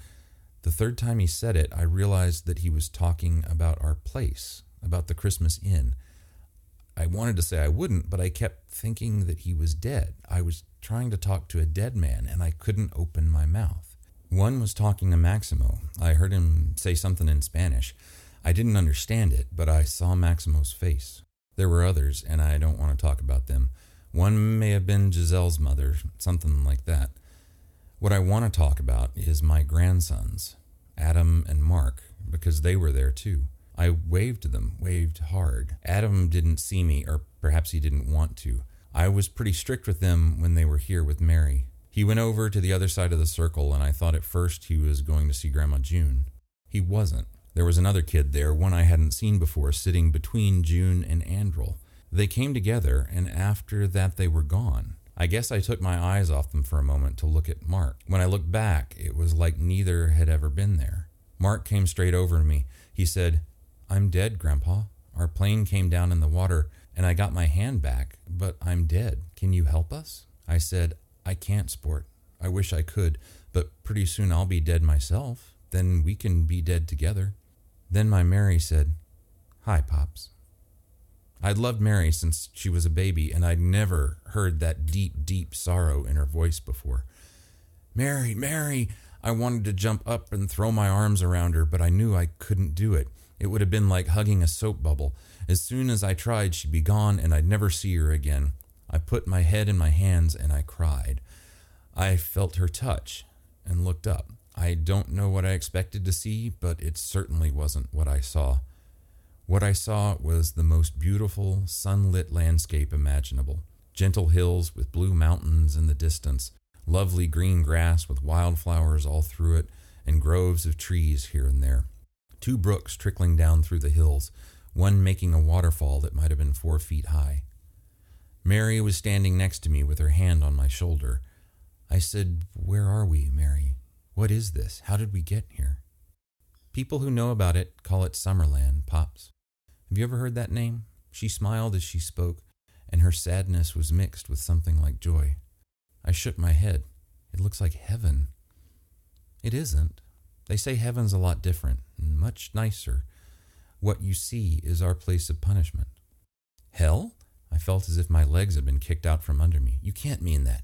The third time he said it, I realized that he was talking about our place, about the Christmas Inn. I wanted to say I wouldn't, but I kept thinking that he was dead. I was trying to talk to a dead man, and I couldn't open my mouth. One was talking to Maximo. I heard him say something in Spanish. I didn't understand it, but I saw Maximo's face. There were others, and I don't want to talk about them. One may have been Giselle's mother, something like that. What I want to talk about is my grandsons, Adam and Mark, because they were there too. I waved to them, waved hard. Adam didn't see me, or perhaps he didn't want to. I was pretty strict with them when they were here with Mary. He went over to the other side of the circle, and I thought at first he was going to see Grandma June. He wasn't. There was another kid there, one I hadn't seen before, sitting between June and Andrel. They came together, and after that they were gone. I guess I took my eyes off them for a moment to look at Mark. When I looked back, it was like neither had ever been there. Mark came straight over to me. He said, I'm dead, Grandpa. Our plane came down in the water and I got my hand back, but I'm dead. Can you help us? I said, I can't, Sport. I wish I could, but pretty soon I'll be dead myself. Then we can be dead together. Then my Mary said, Hi, Pops. I'd loved Mary since she was a baby, and I'd never heard that deep, deep sorrow in her voice before. Mary, Mary! I wanted to jump up and throw my arms around her, but I knew I couldn't do it. It would have been like hugging a soap bubble. As soon as I tried, she'd be gone and I'd never see her again. I put my head in my hands and I cried. I felt her touch and looked up. I don't know what I expected to see, but it certainly wasn't what I saw. What I saw was the most beautiful, sunlit landscape imaginable gentle hills with blue mountains in the distance, lovely green grass with wildflowers all through it, and groves of trees here and there two brooks trickling down through the hills, one making a waterfall that might have been four feet high. Mary was standing next to me with her hand on my shoulder. I said, Where are we, Mary? What is this? How did we get here? People who know about it call it Summerland, Pops. Have you ever heard that name? She smiled as she spoke, and her sadness was mixed with something like joy. I shook my head. It looks like heaven. It isn't. They say heaven's a lot different and much nicer. What you see is our place of punishment. Hell? I felt as if my legs had been kicked out from under me. You can't mean that.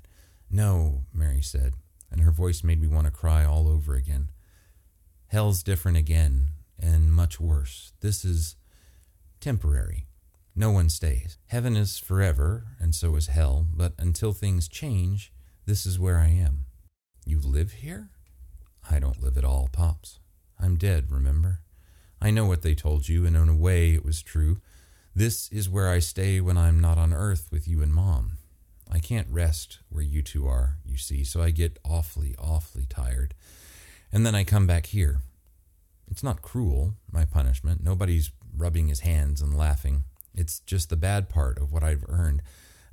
No, Mary said, and her voice made me want to cry all over again. Hell's different again, and much worse. This is temporary. No one stays. Heaven is forever, and so is hell, but until things change, this is where I am. You live here? I don't live at all, Pops. I'm dead, remember? I know what they told you, and in a way it was true. This is where I stay when I'm not on Earth with you and Mom. I can't rest where you two are, you see, so I get awfully, awfully tired. And then I come back here. It's not cruel, my punishment. Nobody's rubbing his hands and laughing. It's just the bad part of what I've earned,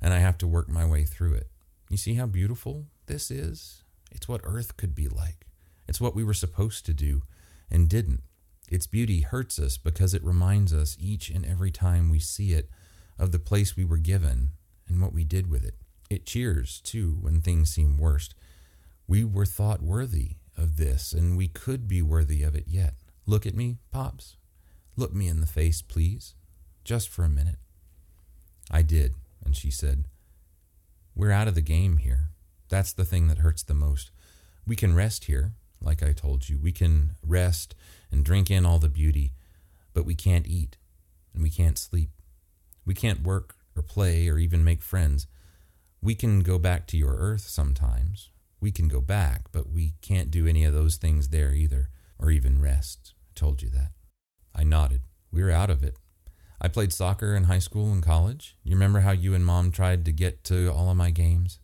and I have to work my way through it. You see how beautiful this is? It's what Earth could be like. It's what we were supposed to do and didn't. Its beauty hurts us because it reminds us each and every time we see it of the place we were given and what we did with it. It cheers, too, when things seem worst. We were thought worthy of this, and we could be worthy of it yet. Look at me, Pops. Look me in the face, please. Just for a minute. I did, and she said, We're out of the game here. That's the thing that hurts the most. We can rest here, like I told you. We can rest and drink in all the beauty, but we can't eat and we can't sleep. We can't work or play or even make friends. We can go back to your earth sometimes. We can go back, but we can't do any of those things there either, or even rest. I told you that. I nodded. We're out of it. I played soccer in high school and college. You remember how you and mom tried to get to all of my games?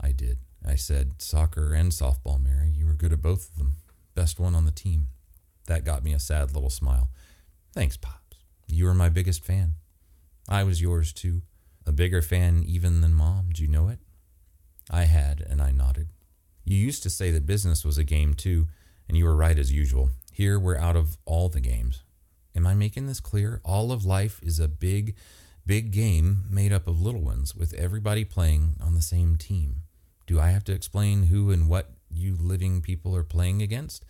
I did. I said, Soccer and softball, Mary. You were good at both of them. Best one on the team. That got me a sad little smile. Thanks, Pops. You were my biggest fan. I was yours too. A bigger fan even than Mom. Do you know it? I had, and I nodded. You used to say that business was a game too, and you were right as usual. Here we're out of all the games. Am I making this clear? All of life is a big, big game made up of little ones with everybody playing on the same team. Do I have to explain who and what you living people are playing against?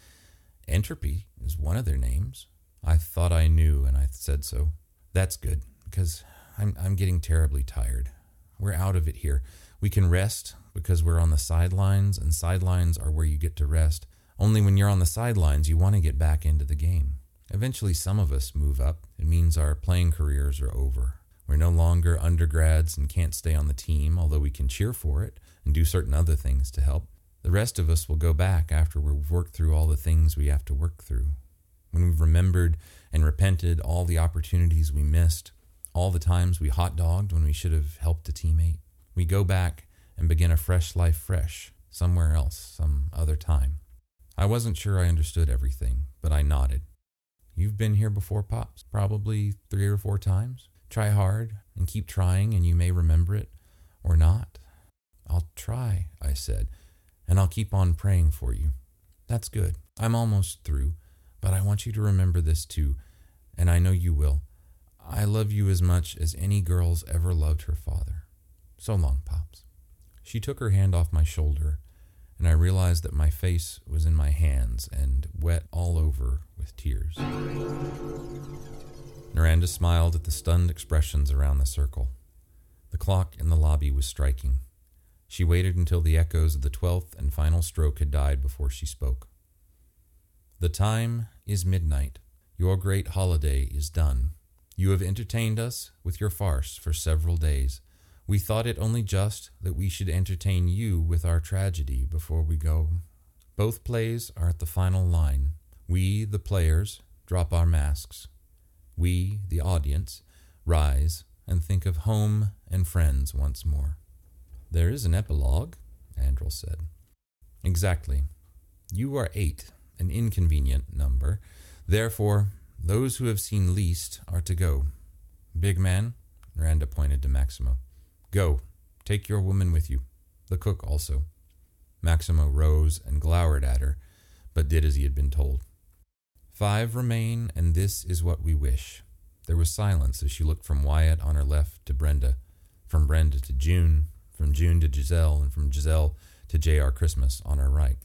Entropy is one of their names. I thought I knew, and I said so. That's good, because I'm, I'm getting terribly tired. We're out of it here. We can rest because we're on the sidelines, and sidelines are where you get to rest. Only when you're on the sidelines, you want to get back into the game. Eventually, some of us move up. It means our playing careers are over. We're no longer undergrads and can't stay on the team, although we can cheer for it and do certain other things to help. The rest of us will go back after we've worked through all the things we have to work through. When we've remembered and repented all the opportunities we missed, all the times we hot dogged when we should have helped a teammate, we go back and begin a fresh life fresh, somewhere else, some other time. I wasn't sure I understood everything, but I nodded. You've been here before, Pops, probably three or four times. Try hard and keep trying, and you may remember it or not. I'll try, I said and I'll keep on praying for you. That's good. I'm almost through, but I want you to remember this too, and I know you will. I love you as much as any girl's ever loved her father. So long, Pops. She took her hand off my shoulder, and I realized that my face was in my hands and wet all over with tears. Miranda smiled at the stunned expressions around the circle. The clock in the lobby was striking. She waited until the echoes of the twelfth and final stroke had died before she spoke. The time is midnight. Your great holiday is done. You have entertained us with your farce for several days. We thought it only just that we should entertain you with our tragedy before we go. Both plays are at the final line. We, the players, drop our masks. We, the audience, rise and think of home and friends once more. There is an epilogue, Andrel said. Exactly. You are eight, an inconvenient number. Therefore, those who have seen least are to go. Big man, Miranda pointed to Maximo. Go, take your woman with you. The cook also. Maximo rose and glowered at her, but did as he had been told. Five remain, and this is what we wish. There was silence as she looked from Wyatt on her left to Brenda, from Brenda to June, from June to Giselle, and from Giselle to J.R. Christmas on our right.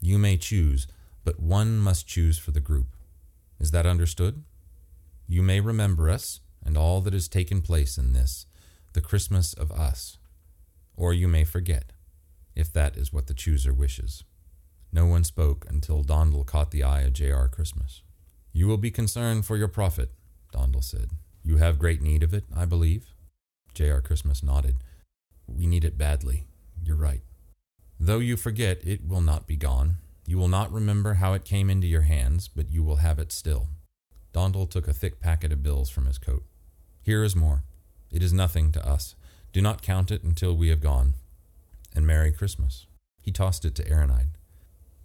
You may choose, but one must choose for the group. Is that understood? You may remember us and all that has taken place in this, the Christmas of us. Or you may forget, if that is what the chooser wishes. No one spoke until Dondal caught the eye of J.R. Christmas. You will be concerned for your profit, Dondal said. You have great need of it, I believe. J.R. Christmas nodded. We need it badly. You're right. Though you forget, it will not be gone. You will not remember how it came into your hands, but you will have it still. Dondal took a thick packet of bills from his coat. Here is more. It is nothing to us. Do not count it until we have gone. And Merry Christmas. He tossed it to Aronide.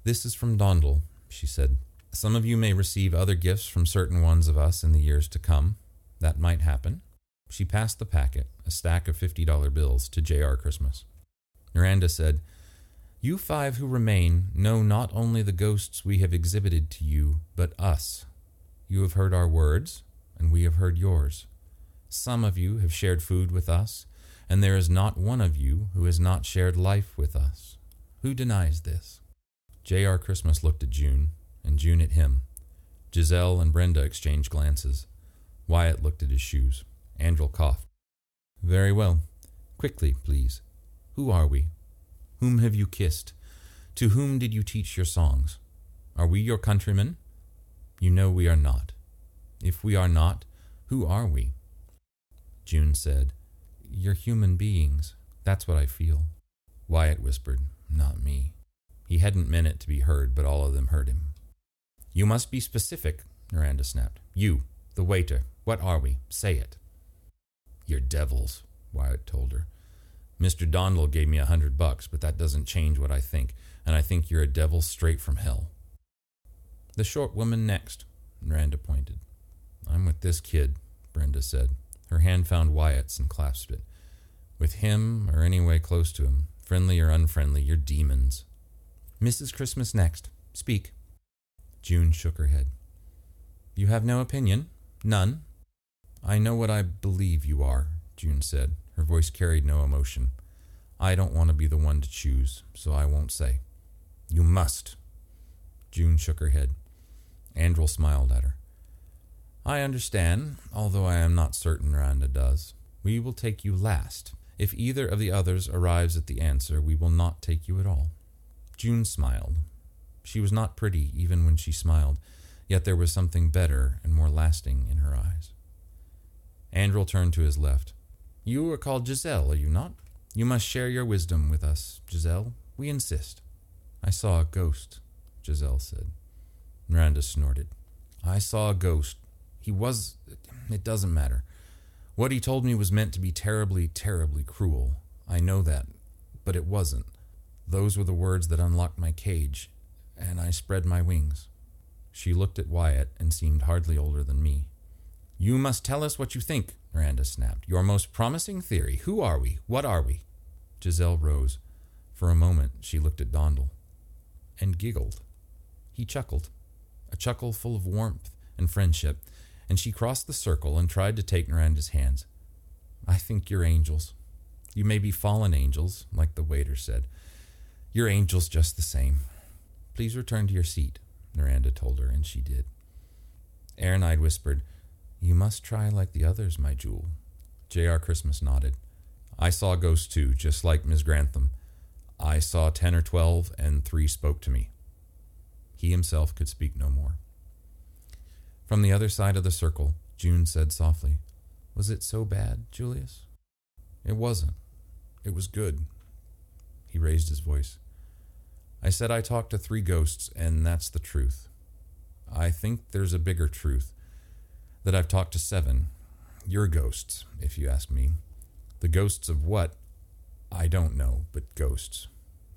This is from Dondal, she said. Some of you may receive other gifts from certain ones of us in the years to come. That might happen. She passed the packet, a stack of $50 bills, to J.R. Christmas. Miranda said, You five who remain know not only the ghosts we have exhibited to you, but us. You have heard our words, and we have heard yours. Some of you have shared food with us, and there is not one of you who has not shared life with us. Who denies this? J.R. Christmas looked at June, and June at him. Giselle and Brenda exchanged glances. Wyatt looked at his shoes. Andrel coughed. Very well. Quickly, please. Who are we? Whom have you kissed? To whom did you teach your songs? Are we your countrymen? You know we are not. If we are not, who are we? June said, You're human beings. That's what I feel. Wyatt whispered, Not me. He hadn't meant it to be heard, but all of them heard him. You must be specific, Miranda snapped. You, the waiter, what are we? Say it. You're devils, Wyatt told her. Mr. Dondal gave me a hundred bucks, but that doesn't change what I think, and I think you're a devil straight from hell. The short woman next, Miranda pointed. I'm with this kid, Brenda said. Her hand found Wyatt's and clasped it. With him, or any way close to him, friendly or unfriendly, you're demons. Mrs. Christmas next. Speak. June shook her head. You have no opinion? None? I know what I believe you are, June said. Her voice carried no emotion. I don't want to be the one to choose, so I won't say. You must. June shook her head. Andrel smiled at her. I understand, although I am not certain Miranda does. We will take you last. If either of the others arrives at the answer, we will not take you at all. June smiled. She was not pretty even when she smiled, yet there was something better and more lasting in her eyes. Andrel turned to his left. You are called Giselle, are you not? You must share your wisdom with us, Giselle. We insist. I saw a ghost, Giselle said. Miranda snorted. I saw a ghost. He was. It doesn't matter. What he told me was meant to be terribly, terribly cruel. I know that. But it wasn't. Those were the words that unlocked my cage, and I spread my wings. She looked at Wyatt and seemed hardly older than me. You must tell us what you think, Miranda snapped. Your most promising theory. Who are we? What are we? Giselle rose. For a moment, she looked at Dondal and giggled. He chuckled, a chuckle full of warmth and friendship, and she crossed the circle and tried to take Miranda's hands. I think you're angels. You may be fallen angels, like the waiter said. You're angels just the same. Please return to your seat, Miranda told her, and she did. Aronide whispered, You must try like the others, my jewel. J.R. Christmas nodded. I saw ghosts too, just like Miss Grantham. I saw ten or twelve, and three spoke to me. He himself could speak no more. From the other side of the circle, June said softly, Was it so bad, Julius? It wasn't. It was good. He raised his voice. I said I talked to three ghosts, and that's the truth. I think there's a bigger truth that I've talked to seven. Your ghosts, if you ask me. The ghosts of what? I don't know, but ghosts.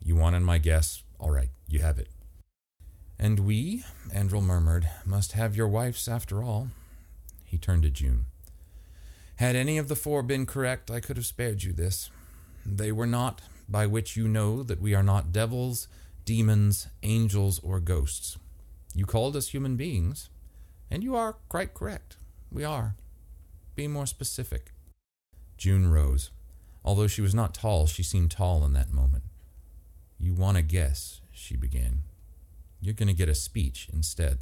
You wanted my guess? All right, you have it. And we, Andrel murmured, must have your wife's after all. He turned to June. Had any of the four been correct, I could have spared you this. They were not, by which you know that we are not devils, demons, angels, or ghosts. You called us human beings, and you are quite correct. We are. Be more specific. June rose. Although she was not tall, she seemed tall in that moment. You want to guess, she began. You're going to get a speech instead.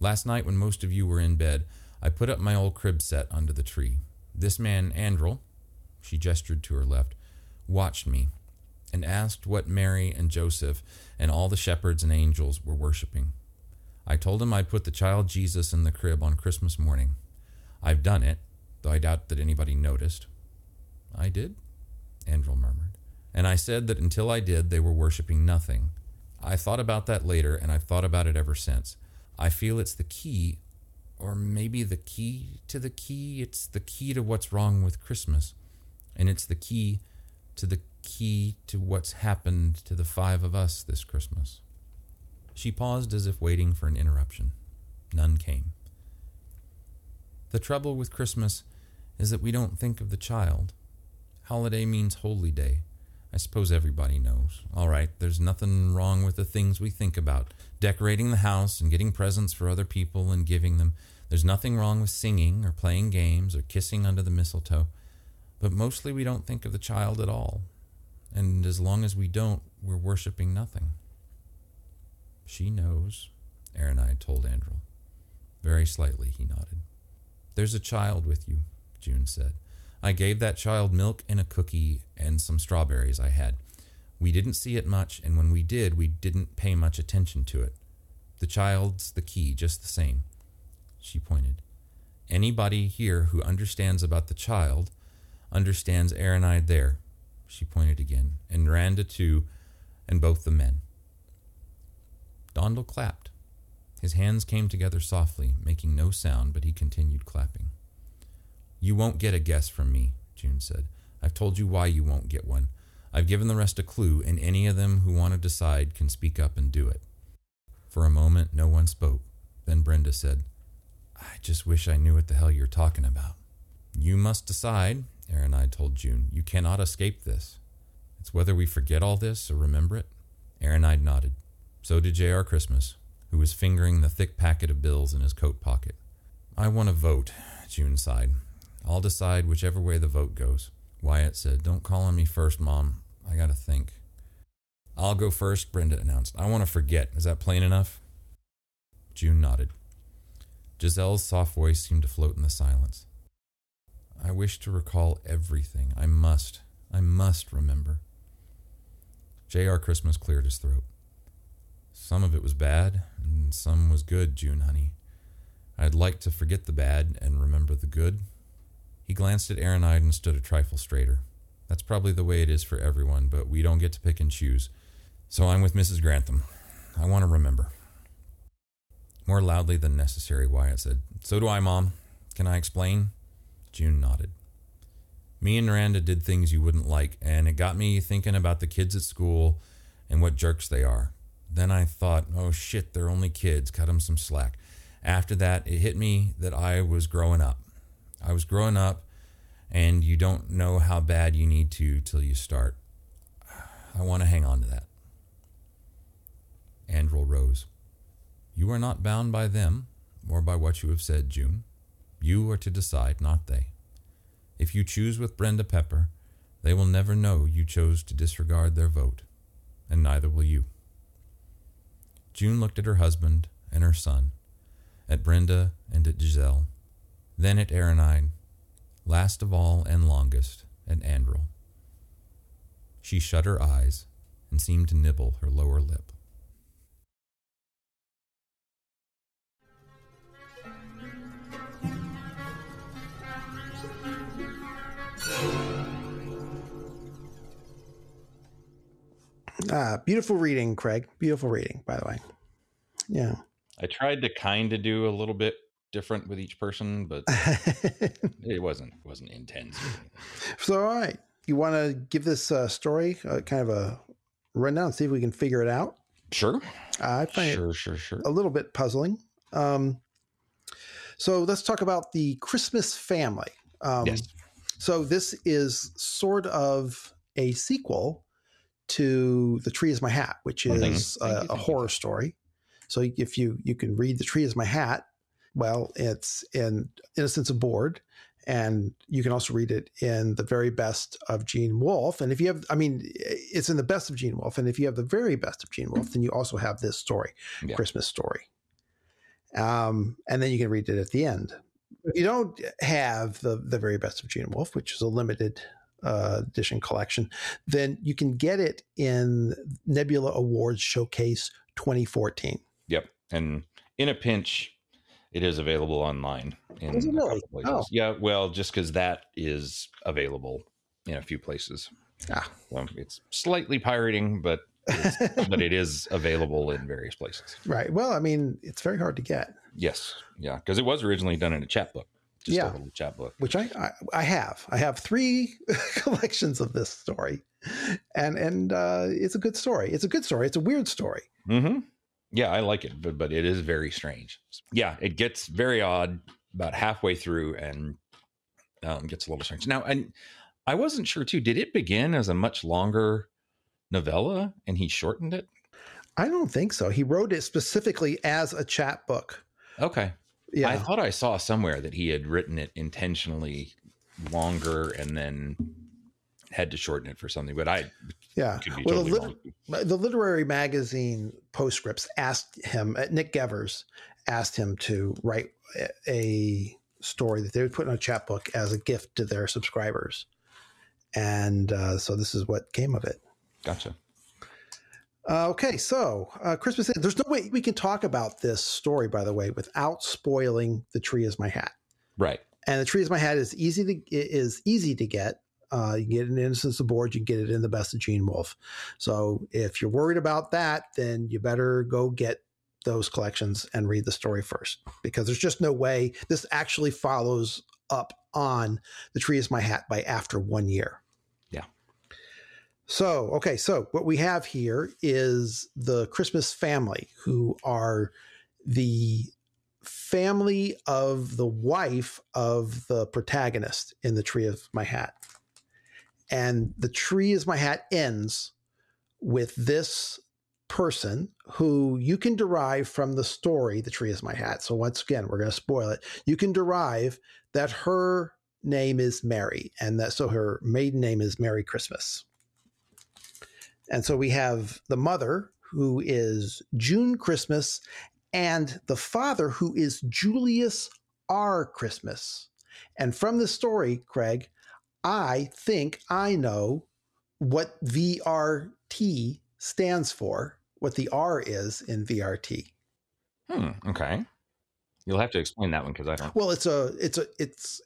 Last night, when most of you were in bed, I put up my old crib set under the tree. This man, Andrel, she gestured to her left, watched me and asked what Mary and Joseph and all the shepherds and angels were worshiping. I told him I'd put the child Jesus in the crib on Christmas morning. I've done it, though I doubt that anybody noticed. I did? Andrel murmured. And I said that until I did, they were worshiping nothing. I thought about that later, and I've thought about it ever since. I feel it's the key, or maybe the key to the key. It's the key to what's wrong with Christmas. And it's the key to the key to what's happened to the five of us this Christmas. She paused as if waiting for an interruption. None came. The trouble with Christmas is that we don't think of the child. Holiday means holy day. I suppose everybody knows. All right, there's nothing wrong with the things we think about decorating the house and getting presents for other people and giving them. There's nothing wrong with singing or playing games or kissing under the mistletoe. But mostly we don't think of the child at all. And as long as we don't, we're worshiping nothing. She knows, Aronide told Andrel. Very slightly, he nodded. There's a child with you, June said. I gave that child milk and a cookie and some strawberries I had. We didn't see it much, and when we did, we didn't pay much attention to it. The child's the key, just the same. She pointed. Anybody here who understands about the child understands Aronide there. She pointed again, and Randa too, and both the men. Dondel clapped. His hands came together softly, making no sound, but he continued clapping. You won't get a guess from me, June said. I've told you why you won't get one. I've given the rest a clue, and any of them who want to decide can speak up and do it. For a moment, no one spoke. Then Brenda said, I just wish I knew what the hell you're talking about. You must decide, Aronide told June. You cannot escape this. It's whether we forget all this or remember it. Aronide nodded. So did J.R. Christmas, who was fingering the thick packet of bills in his coat pocket. I want to vote, June sighed. I'll decide whichever way the vote goes. Wyatt said, Don't call on me first, Mom. I gotta think. I'll go first, Brenda announced. I want to forget. Is that plain enough? June nodded. Giselle's soft voice seemed to float in the silence. I wish to recall everything. I must. I must remember. J.R. Christmas cleared his throat. Some of it was bad, and some was good, June, honey. I'd like to forget the bad and remember the good. He glanced at Aronide and stood a trifle straighter. That's probably the way it is for everyone, but we don't get to pick and choose. So I'm with Mrs. Grantham. I want to remember. More loudly than necessary, Wyatt said. So do I, Mom. Can I explain? June nodded. Me and Miranda did things you wouldn't like, and it got me thinking about the kids at school and what jerks they are. Then I thought, oh shit, they're only kids, cut them some slack. After that, it hit me that I was growing up. I was growing up, and you don't know how bad you need to till you start. I want to hang on to that. Andrel rose. You are not bound by them or by what you have said, June. You are to decide, not they. If you choose with Brenda Pepper, they will never know you chose to disregard their vote, and neither will you. June looked at her husband and her son, at Brenda and at Giselle, then at Aronide, last of all and longest at Andrel. She shut her eyes and seemed to nibble her lower lip. Ah, beautiful reading, Craig. Beautiful reading, by the way. Yeah. I tried to kind of do a little bit different with each person, but [laughs] it wasn't wasn't intense. So, all right, you want to give this uh, story uh, kind of a rundown, and see if we can figure it out. Sure. I find sure, it sure, sure. a little bit puzzling. Um, so let's talk about the Christmas family. Um, Yes. So this is sort of a sequel to The Tree Is My Hat, which Oh, thank you. is Thank you, a, thank a you. horror story. So if you you can read The Tree Is My Hat, well, it's in Innocents Aboard, and you can also read it in the very best of Gene Wolfe. And if you have, I mean, it's in the best of Gene Wolfe. And if you have the very best of Gene Wolfe, then you also have this story, Yeah. Christmas story. Um, and then you can read it at the end. If you don't have the the very best of Gene Wolfe, which is a limited uh, edition collection, then you can get it in Nebula Awards Showcase 2014. Yep. And in a pinch, it is available online in Is it a really? places. Oh. Yeah, well, just because that is available in a few places. Ah. Well, it's slightly pirating, but [laughs] but it is available in various places. Right. Well, I mean, it's very hard to get, Yes, yeah, because it was originally done in a chapbook, just Yeah. a little chapbook. which I, I I have. I have three [laughs] collections of this story, and and uh, it's a good story. It's a good story. It's a weird story. Mm-hmm. Yeah, I like it, but but it is very strange. Yeah, it gets very odd about halfway through and um, gets a little strange. Now, and I wasn't sure too. Did it begin as a much longer novella and he shortened it? I don't think so. He wrote it specifically as a chapbook. Okay, Yeah. I thought I saw somewhere that he had written it intentionally longer and then had to shorten it for something, but I yeah. could be Well, totally the, lit- the literary magazine Postscripts asked him, uh, Nick Gevers asked him to write a, a story that they would put in a chapbook as a gift to their subscribers. And uh, so this is what came of it. Gotcha. Uh, okay, so uh, Christmas. There's no way we can talk about this story, by the way, without spoiling "The Tree Is My Hat." Right. And "The Tree Is My Hat" is easy to is easy to get. Uh, you can get an in Innocents Aboard. You can get it in the Best of Gene Wolfe. So if you're worried about that, then you better go get those collections and read the story first, because there's just no way this actually follows up on "The Tree Is My Hat" by after one year. Yeah. So, okay, so what we have here is the Christmas family, who are the family of the wife of the protagonist in The Tree of My Hat. And The Tree is My Hat ends with this person who you can derive from the story, The Tree is My Hat. So, once again, we're going to spoil it. You can derive that her name is Mary, and that so her maiden name is Merry Christmas. And so we have the mother, who is June Christmas, and the father, who is Julius R. Christmas. And from the story, Craig, I think I know what VRT stands for, what the R is in VRT. Hmm. Okay. You'll have to explain that one because I don't. Well, it's a, it's a, it's.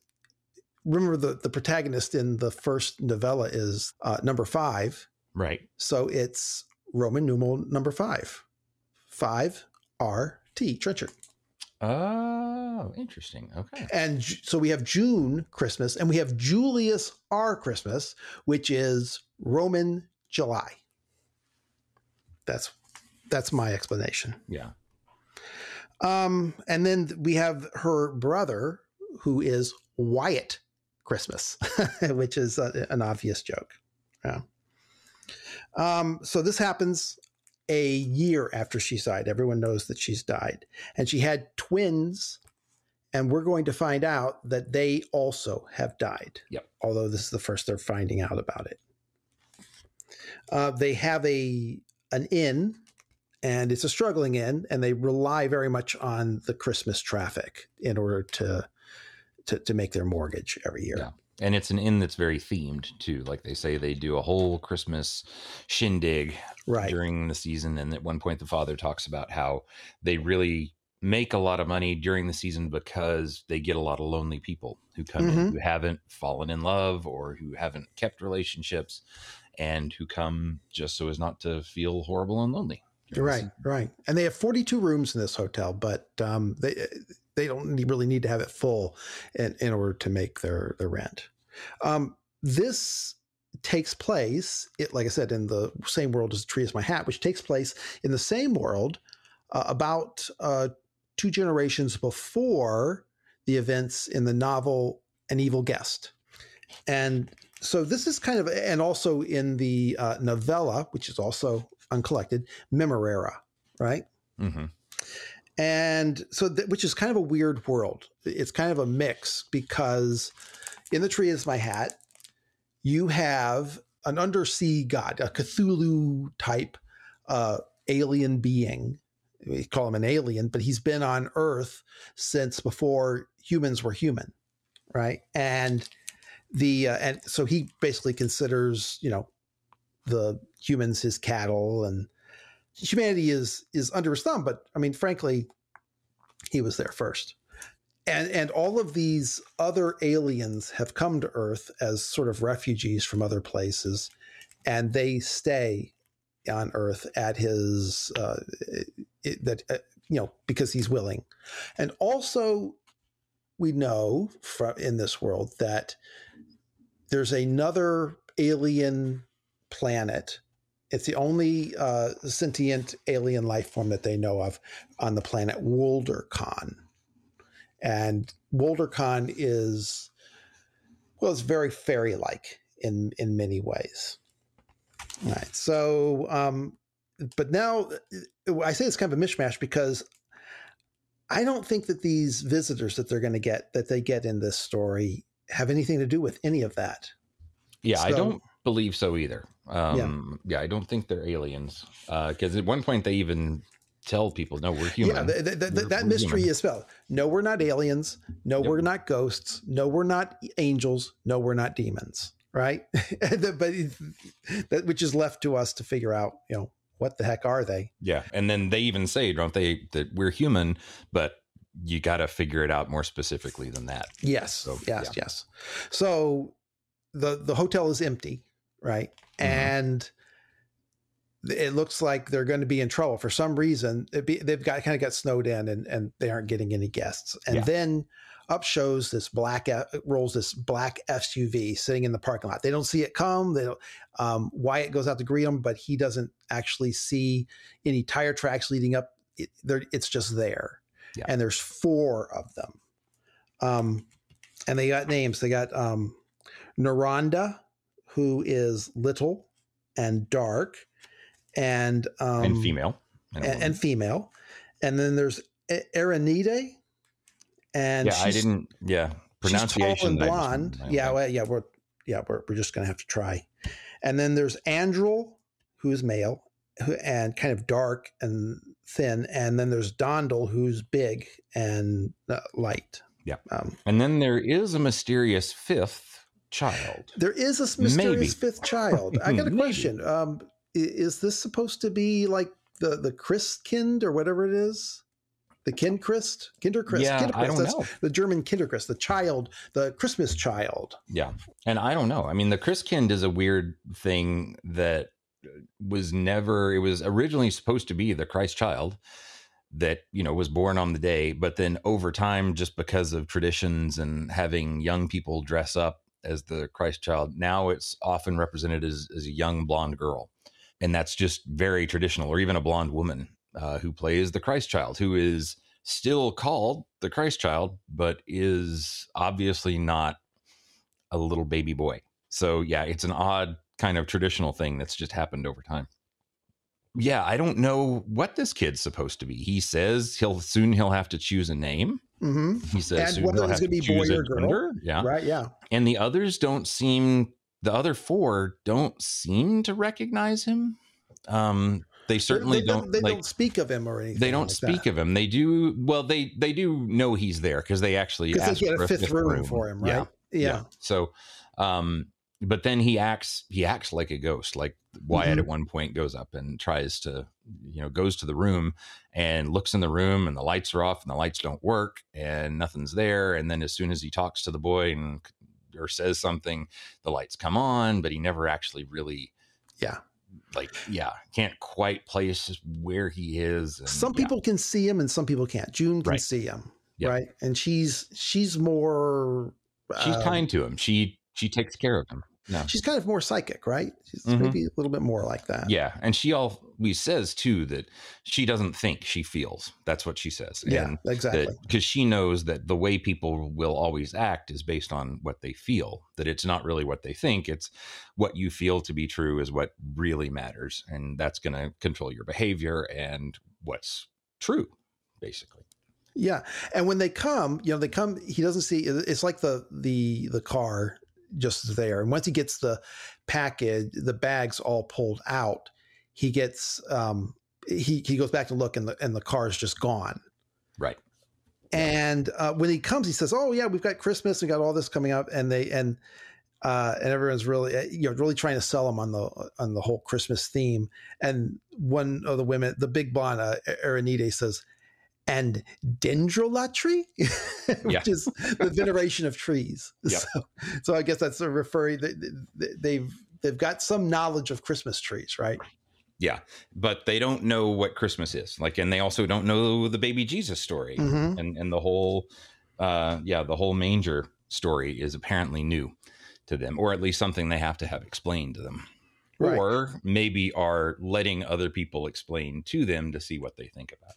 Remember the the protagonist in the first novella is uh, number five, Right. So it's Roman numeral number five. Five R T, Trenchard. Oh, interesting. Okay. And so we have June Christmas and we have Julius R Christmas, which is Roman July. That's that's my explanation. Yeah. Um, and then we have her brother, who is Wyatt Christmas, [laughs] which is a, an obvious joke. Yeah. Um, so this happens a year after she died. Everyone knows that she's died. And she had twins, and we're going to find out that they also have died. Yep. Although this is the first they're finding out about it. Uh, they have a an inn and it's a struggling inn and they rely very much on the christmas traffic in order to to, to make their mortgage every year Yeah. And it's an inn that's very themed too. Like they say, they do a whole Christmas shindig right during the season. And at one point, the father talks about how they really make a lot of money during the season because they get a lot of lonely people who come in Mhm. who haven't fallen in love or who haven't kept relationships and who come just so as not to feel horrible and lonely. right right and they have 42 rooms in this hotel but um, they they don't really need to have it full in, in order to make their their rent. Um, this takes place it, like i said in the same world as the tree is my hat which takes place in the same world uh, about uh, two generations before the events in the novel an evil guest. And so this is kind of and also in the uh, novella which is also uncollected Memorare right? Mhm. And so th- which is kind of a weird world. It's kind of a mix because in the tree is my hat you have an undersea god a cthulhu type uh, alien being. We call him an alien but he's been on earth since before humans were human right? And the uh, and so he basically considers you know the humans his cattle and humanity is is under his thumb but i mean frankly he was there first. And and all of these other aliens have come to earth as sort of refugees from other places and they stay on earth at his uh, it, that uh, you know because he's willing. And also we know from in this world that there's another alien planet it's the only uh, sentient alien life form that they know of on the planet Woldercan. And Woldercan is, well, it's very fairy like in, in many ways. All right. So, um, but now I say it's kind of a mishmash because I don't think that these visitors that they're going to get, that they get in this story, have anything to do with any of that. Yeah, so, I don't believe so either. Um, yeah. yeah, I don't think they're aliens because uh, at one point they even tell people, "No, we're human." Yeah, the, that we're mystery human. is spelled. No, we're not aliens. No, yep. we're not ghosts. No, we're not angels. No, we're not demons. Right, [laughs] but that which is left to us to figure out. You know, what the heck are they? Yeah, and then they even say, don't they, that we're human, but you got to figure it out more specifically than that. Yes, so, yes, yeah. yes. So the the hotel is empty, right? Mm-hmm. And it looks like they're going to be in trouble for some reason. Be, they've got kind of got snowed in, and and they aren't getting any guests. And yeah. then up shows this black rolls this black SUV sitting in the parking lot. They don't see it come. They don't. Um, Wyatt goes out to greet them, but he doesn't actually see any tire tracks leading up. It, it's just there, yeah. and there's four of them. Um, and they got names. They got um, Naranda, who is little and dark and um, and female and, and, female, and then there's Aranide, and yeah, I didn't yeah pronunciation she's tall and blonde. yeah, well, yeah, we're yeah we're we're just gonna have to try, and then there's Andrel, who's male, who and kind of dark and thin, and then there's Dondel, who's big and uh, light. Yeah, um, and then there is a mysterious fifth child. There is a mysterious Maybe. fifth child. I got a [laughs] question. Um, is this supposed to be like the the Christkind or whatever it is? The Kindchrist, Kinderchrist, yeah, Kinderchrist. I don't know. The German Kinderchrist, the child, the Christmas child. Yeah, and I don't know. I mean, the Christkind is a weird thing that was never. It was originally supposed to be the Christ child, that you know was born on the day but then over time just because of traditions and having young people dress up as the Christ child. Now it's often represented as, as a young blonde girl. And that's just very traditional, or even a blonde woman uh, who plays the Christ child, who is still called the Christ child, but is obviously not a little baby boy. So, yeah, it's an odd kind of traditional thing that's just happened over time. Yeah, I don't know what this kid's supposed to be. He says he'll soon he'll have to choose a name. Mm-hmm. He says and whether it's going to be boy or girl. Gender. Yeah. Right. Yeah. And the others don't seem, the other four don't seem to recognize him. Um, they certainly they, they don't. They like, don't speak of him or anything. They don't like speak that. of him. They do. Well, they they do know he's there because they actually because they get a fifth, fifth room, room, for him, right? Yeah. yeah. yeah. So, um, but then he acts he acts like a ghost like wyatt mm-hmm. at one point goes up and tries to you know goes to the room and looks in the room and the lights are off and the lights don't work and nothing's there and then as soon as he talks to the boy and or says something the lights come on but he never actually really yeah like yeah can't quite place where he is and, some people yeah. can see him and some people can't june can right. see him yep. right and she's she's more she's uh, kind to him she she takes care of him no. She's kind of more psychic, right? She's mm-hmm. maybe a little bit more like that. Yeah. And she always says, too, that she doesn't think, she feels. That's what she says. Yeah, and exactly. Because she knows that the way people will always act is based on what they feel, that it's not really what they think. It's what you feel to be true is what really matters. And that's going to control your behavior and what's true, basically. Yeah, and when they come, you know, they come. He doesn't see. It's like the the the car just there. And once he gets the package, the bags all pulled out, he gets um, he he goes back to look and the and the car is just gone. Right. And uh, when he comes, he says, "Oh yeah, we've got Christmas. We got all this coming up." And they and uh, and everyone's really uh, you know really trying to sell them on the on the whole Christmas theme. And one of the women, the big blonde uh, Aranide, says, "And dendrolatry, [laughs] which is the veneration of trees." Yep. So, so I guess that's a referring. they- they- They've they've got some knowledge of Christmas trees, right? Yeah, but they don't know what Christmas is. Like, and they also don't know the baby Jesus story, Mhm. and and the whole, uh, yeah, the whole manger story is apparently new to them, or at least something they have to have explained to them, Right. or maybe are letting other people explain to them to see what they think about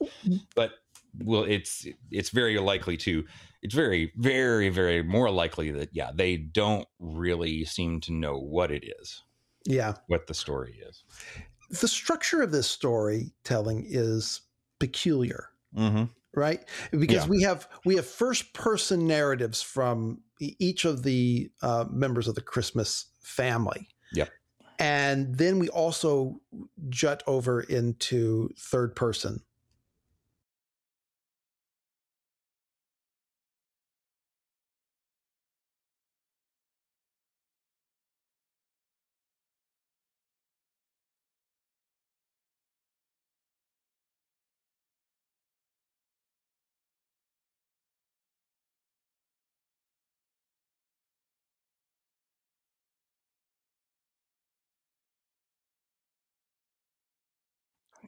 it. So, but well, it's it's very likely to. It's very, very, very more likely that yeah, they don't really seem to know what it is, Yeah. what the story is. The structure of this storytelling is peculiar. Mm-hmm. right because Yeah. we have we have first person narratives from each of the uh, members of the christmas family. And then we also jut over into third person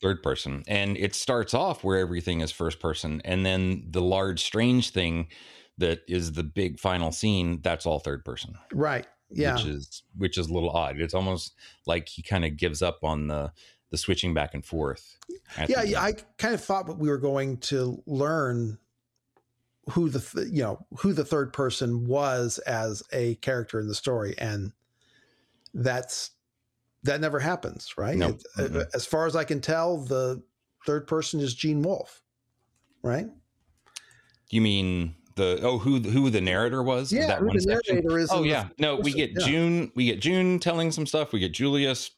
third person and it starts off where everything is first person and then the large strange thing that is the big final scene that's all third person. Right yeah. Which is which is a little odd. It's almost like he kind of gives up on the the switching back and forth yeah, yeah i kind of thought that we were going to learn who the th- you know who the third person was as a character in the story and that's that never happens right? No. It- uh, Mhm. as far as i can tell the third person is gene wolfe right? You mean the oh who who the narrator was? Yeah that who one the section? narrator is oh yeah. No we get yeah. june we get june telling some stuff. We get julius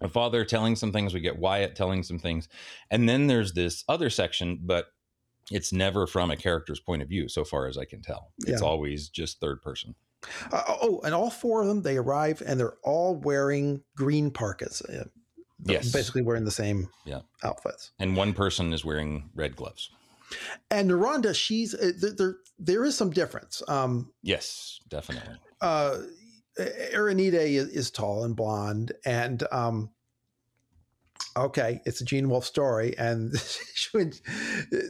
a father telling some things. We get wyatt telling some things. And then there's this other section but it's never from a character's point of view so far as i can tell. It's Yeah. always just third person Uh, oh, and all four of them they arrive and they're all wearing green parkas. uh, Yes. basically wearing the same Yeah. outfits. and one person is wearing red gloves And Naranda, she's uh, there. There, there is some difference. Um, yes definitely uh, Aranide is, is tall and blonde, and um, okay, it's a Gene Wolfe story, and [laughs]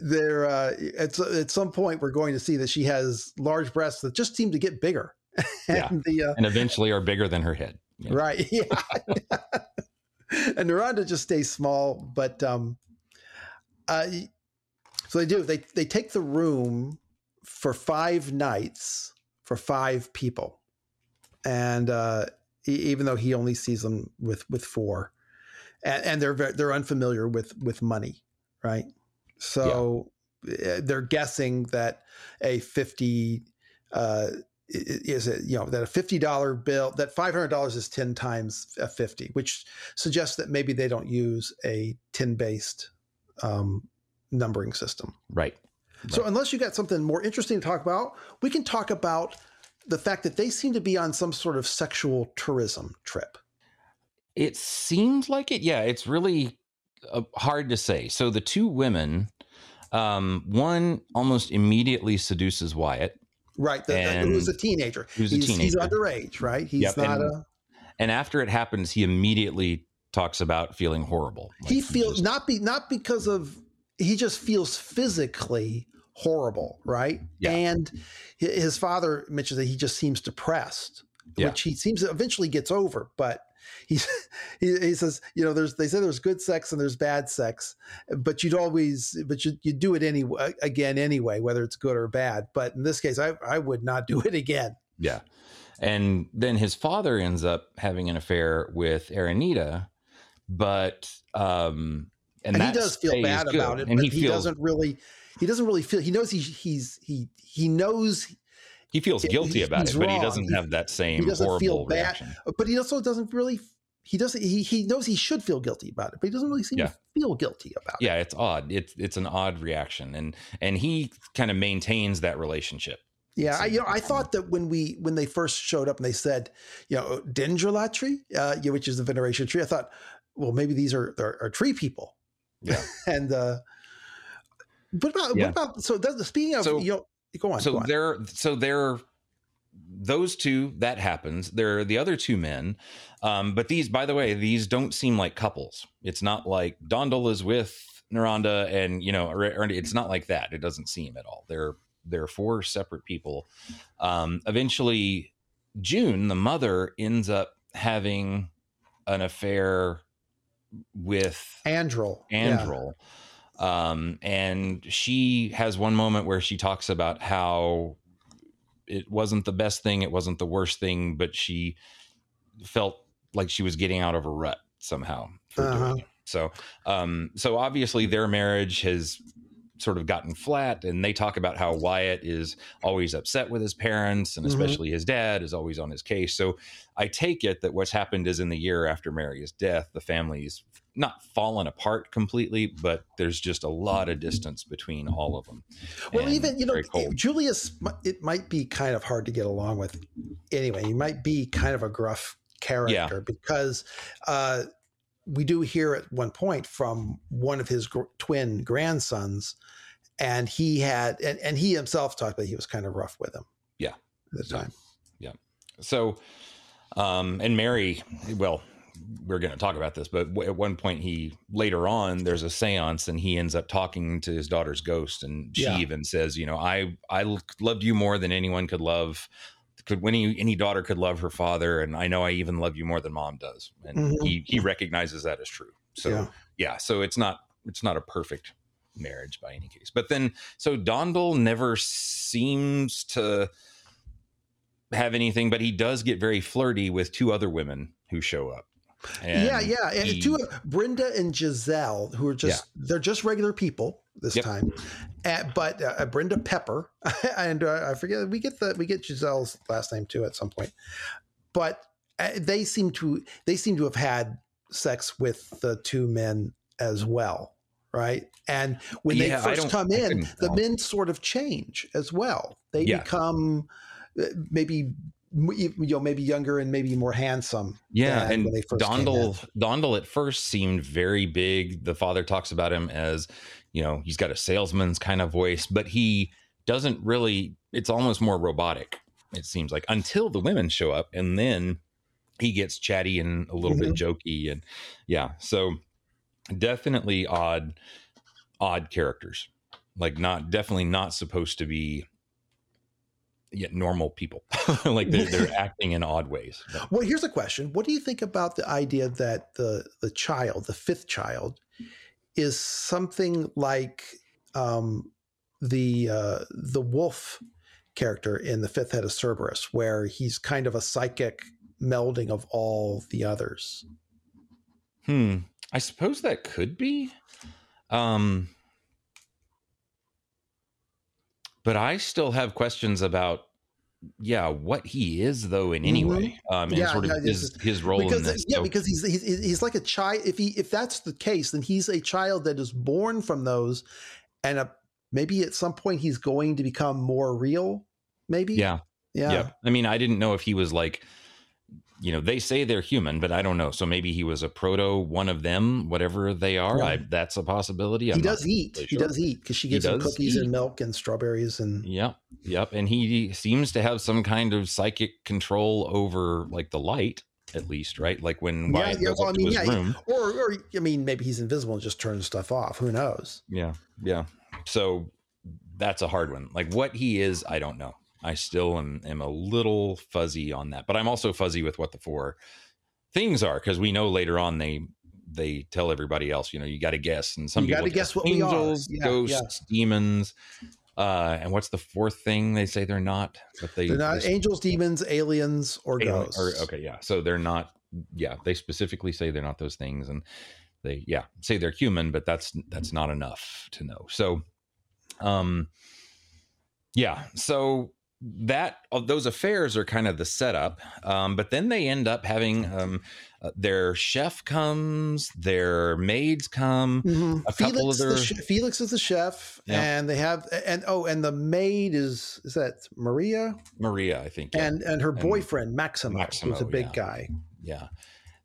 there uh, at at some point we're going to see that she has large breasts that just seem to get bigger. [laughs] Yeah. and the uh, and eventually are bigger than her head Yeah. right, [laughs] yeah. and Naranda just stays small, but um, uh, so they do. They they take the room for five nights for five people, and uh, even though he only sees them with with four, and, and they're they're unfamiliar with with money, right? So uh, they're guessing that a fifty. Uh, is it you know that a fifty dollar bill that five hundred dollars is ten times a fifty, which suggests that maybe they don't use a ten based um, numbering system. right So unless you got something more interesting to talk about, we can talk about the fact that they seem to be on some sort of sexual tourism trip. It seems like it. Yeah, it's really uh, hard to say. So the two women, um, one almost immediately seduces Wyatt, Right. The, And- who's a teenager. who's a he's, he's underage, right? He's Yep, not and a and after it happens, he immediately talks about feeling horrible. Like he feels just- not be not because of he just feels physically horrible, right? Yeah. And his father mentions that he just seems depressed, Yeah. which he seems to eventually gets over, but [laughs] he, he says, you know, there's they say there's good sex and there's bad sex, but you'd always but you you do it anyway again anyway, whether it's good or bad. But in this case, I I would not do it again. Yeah. And then his father ends up having an affair with Aranide, but um and, And, he does feel bad about it, And but he he, feels doesn't really he doesn't really feel he knows he, he's he he knows he feels guilty about it, but he doesn't have that same he doesn't feel horrible bad. reaction. but he also doesn't really he doesn't he, he knows he should feel guilty about it but he doesn't really seem Yeah. to feel guilty about it Yeah, it's odd. It's it's an odd reaction, and and he kind of maintains that relationship Yeah, I, you know, I thought that when we when they first showed up and they said, you know, Dendrolatry, uh, which is the veneration tree, I thought, well, maybe these are are, are tree people. Yeah, [laughs] and uh, what about yeah. what about so does, speaking of so, you know, go on. So go on. they're so they're those two that happens. there are the other two men, um, but these, by the way, these don't seem like couples. It's not like Dondal is with Naranda, and you know, it's not like that. It doesn't seem at all. They're they're four separate people. Um, eventually, June, the mother, ends up having an affair with Andrel. Andrel. Yeah. Um, and she has one moment where she talks about how it wasn't the best thing, it wasn't the worst thing, but she felt like she was getting out of a rut somehow for uh-huh. doing it. So, um, so obviously their marriage has sort of gotten flat and they talk about how Wyatt is always upset with his parents and mm-hmm. especially his dad is always on his case. So I take it that what's happened is in the year after Mary's death, the family's not fallen apart completely, but there's just a lot of distance between all of them. Well, even you know, Julius, it might be kind of hard to get along with. Anyway, he might be kind of a gruff character yeah. because uh, we do hear at one point from one of his gr- twin grandsons, and he had and, and he himself talked about he was kind of rough with him. Yeah, at the time. Yeah. So, um, and Mary, well, we're going to talk about this, but at one point he later on there's a séance and he ends up talking to his daughter's ghost, and she yeah. even says, you know, I I loved you more than anyone could love could any any daughter could love her father, and I know I even love you more than mom does, and mm-hmm. he he recognizes that as true. So yeah. yeah, so it's not it's not a perfect marriage by any case. But then so Dondal never seems to have anything, but he does get very flirty with two other women who show up. And yeah, yeah, and he, two Brenda and Giselle, who are just yeah. they're just regular people this yep. time, and, but uh, Brenda Pepper [laughs] and uh, I forget we get the we get Giselle's last name too at some point, but uh, they seem to they seem to have had sex with the two men as well, right? And when yeah, they first come in, the men sort of change as well. They yeah. become uh, maybe you know maybe younger and maybe more handsome. Yeah, and Dondal Dondal at first seemed very big. The father talks about him as you know he's got a salesman's kind of voice, but he doesn't really. It's almost more robotic. It seems like until the women show up, and then he gets chatty and a little mm-hmm. bit jokey, and yeah. So definitely odd, odd characters. Like not definitely not supposed to be yet normal people. [laughs] Like they're, they're [laughs] acting in odd ways but. well here's a question. What do you think about the idea that the the child the fifth child is something like um, the uh, the wolf character in the fifth head of cerberus where he's kind of a psychic melding of all the others? Hmm. I suppose that could be. Um but I still have questions about yeah what he is though in any mm-hmm. way um and yeah, sort of yeah, his his role because, in this yeah so. because he's, he's he's like a child if he if that's the case then he's a child that is born from those and a, maybe at some point he's going to become more real maybe yeah yeah, yeah. i mean i didn't know if he was like you know they say they're human but i don't know. So maybe he was a proto one of them whatever they are. I, that's a possibility. I'm he does eat. really sure. he does eat because she gives him cookies eat. and milk and strawberries and yep yep. And he seems to have some kind of psychic control over like the light at least right? Like when yeah, Wyatt yeah well, I mean, yeah, room. or or i mean maybe he's invisible and just turns stuff off. Who knows? Yeah yeah. So that's a hard one. Like what he is i don't know I still am, am a little fuzzy on that, but I'm also fuzzy with what the four things are because we know later on they they tell everybody else, you know, you got to guess, and some you got to guess what angels, we are. Yeah, ghosts, yeah. demons. Uh, and what's the fourth thing they say they're not? But they they're not angels, demons, aliens, or alien, ghosts. Or, okay, yeah. So they're not. Yeah, they specifically say they're not those things, and they yeah say they're human, but that's that's not enough to know. So, um, yeah. So that uh, those affairs are kind of the setup um, but then they end up having um, uh, their chef comes their maids come Mhm. a couple Felix, of their the sh- Felix is the chef, Yeah. and they have and oh, and the maid is is that Maria maria i think yeah. and and her And boyfriend Maximo, Maximo, who's a big yeah. guy. yeah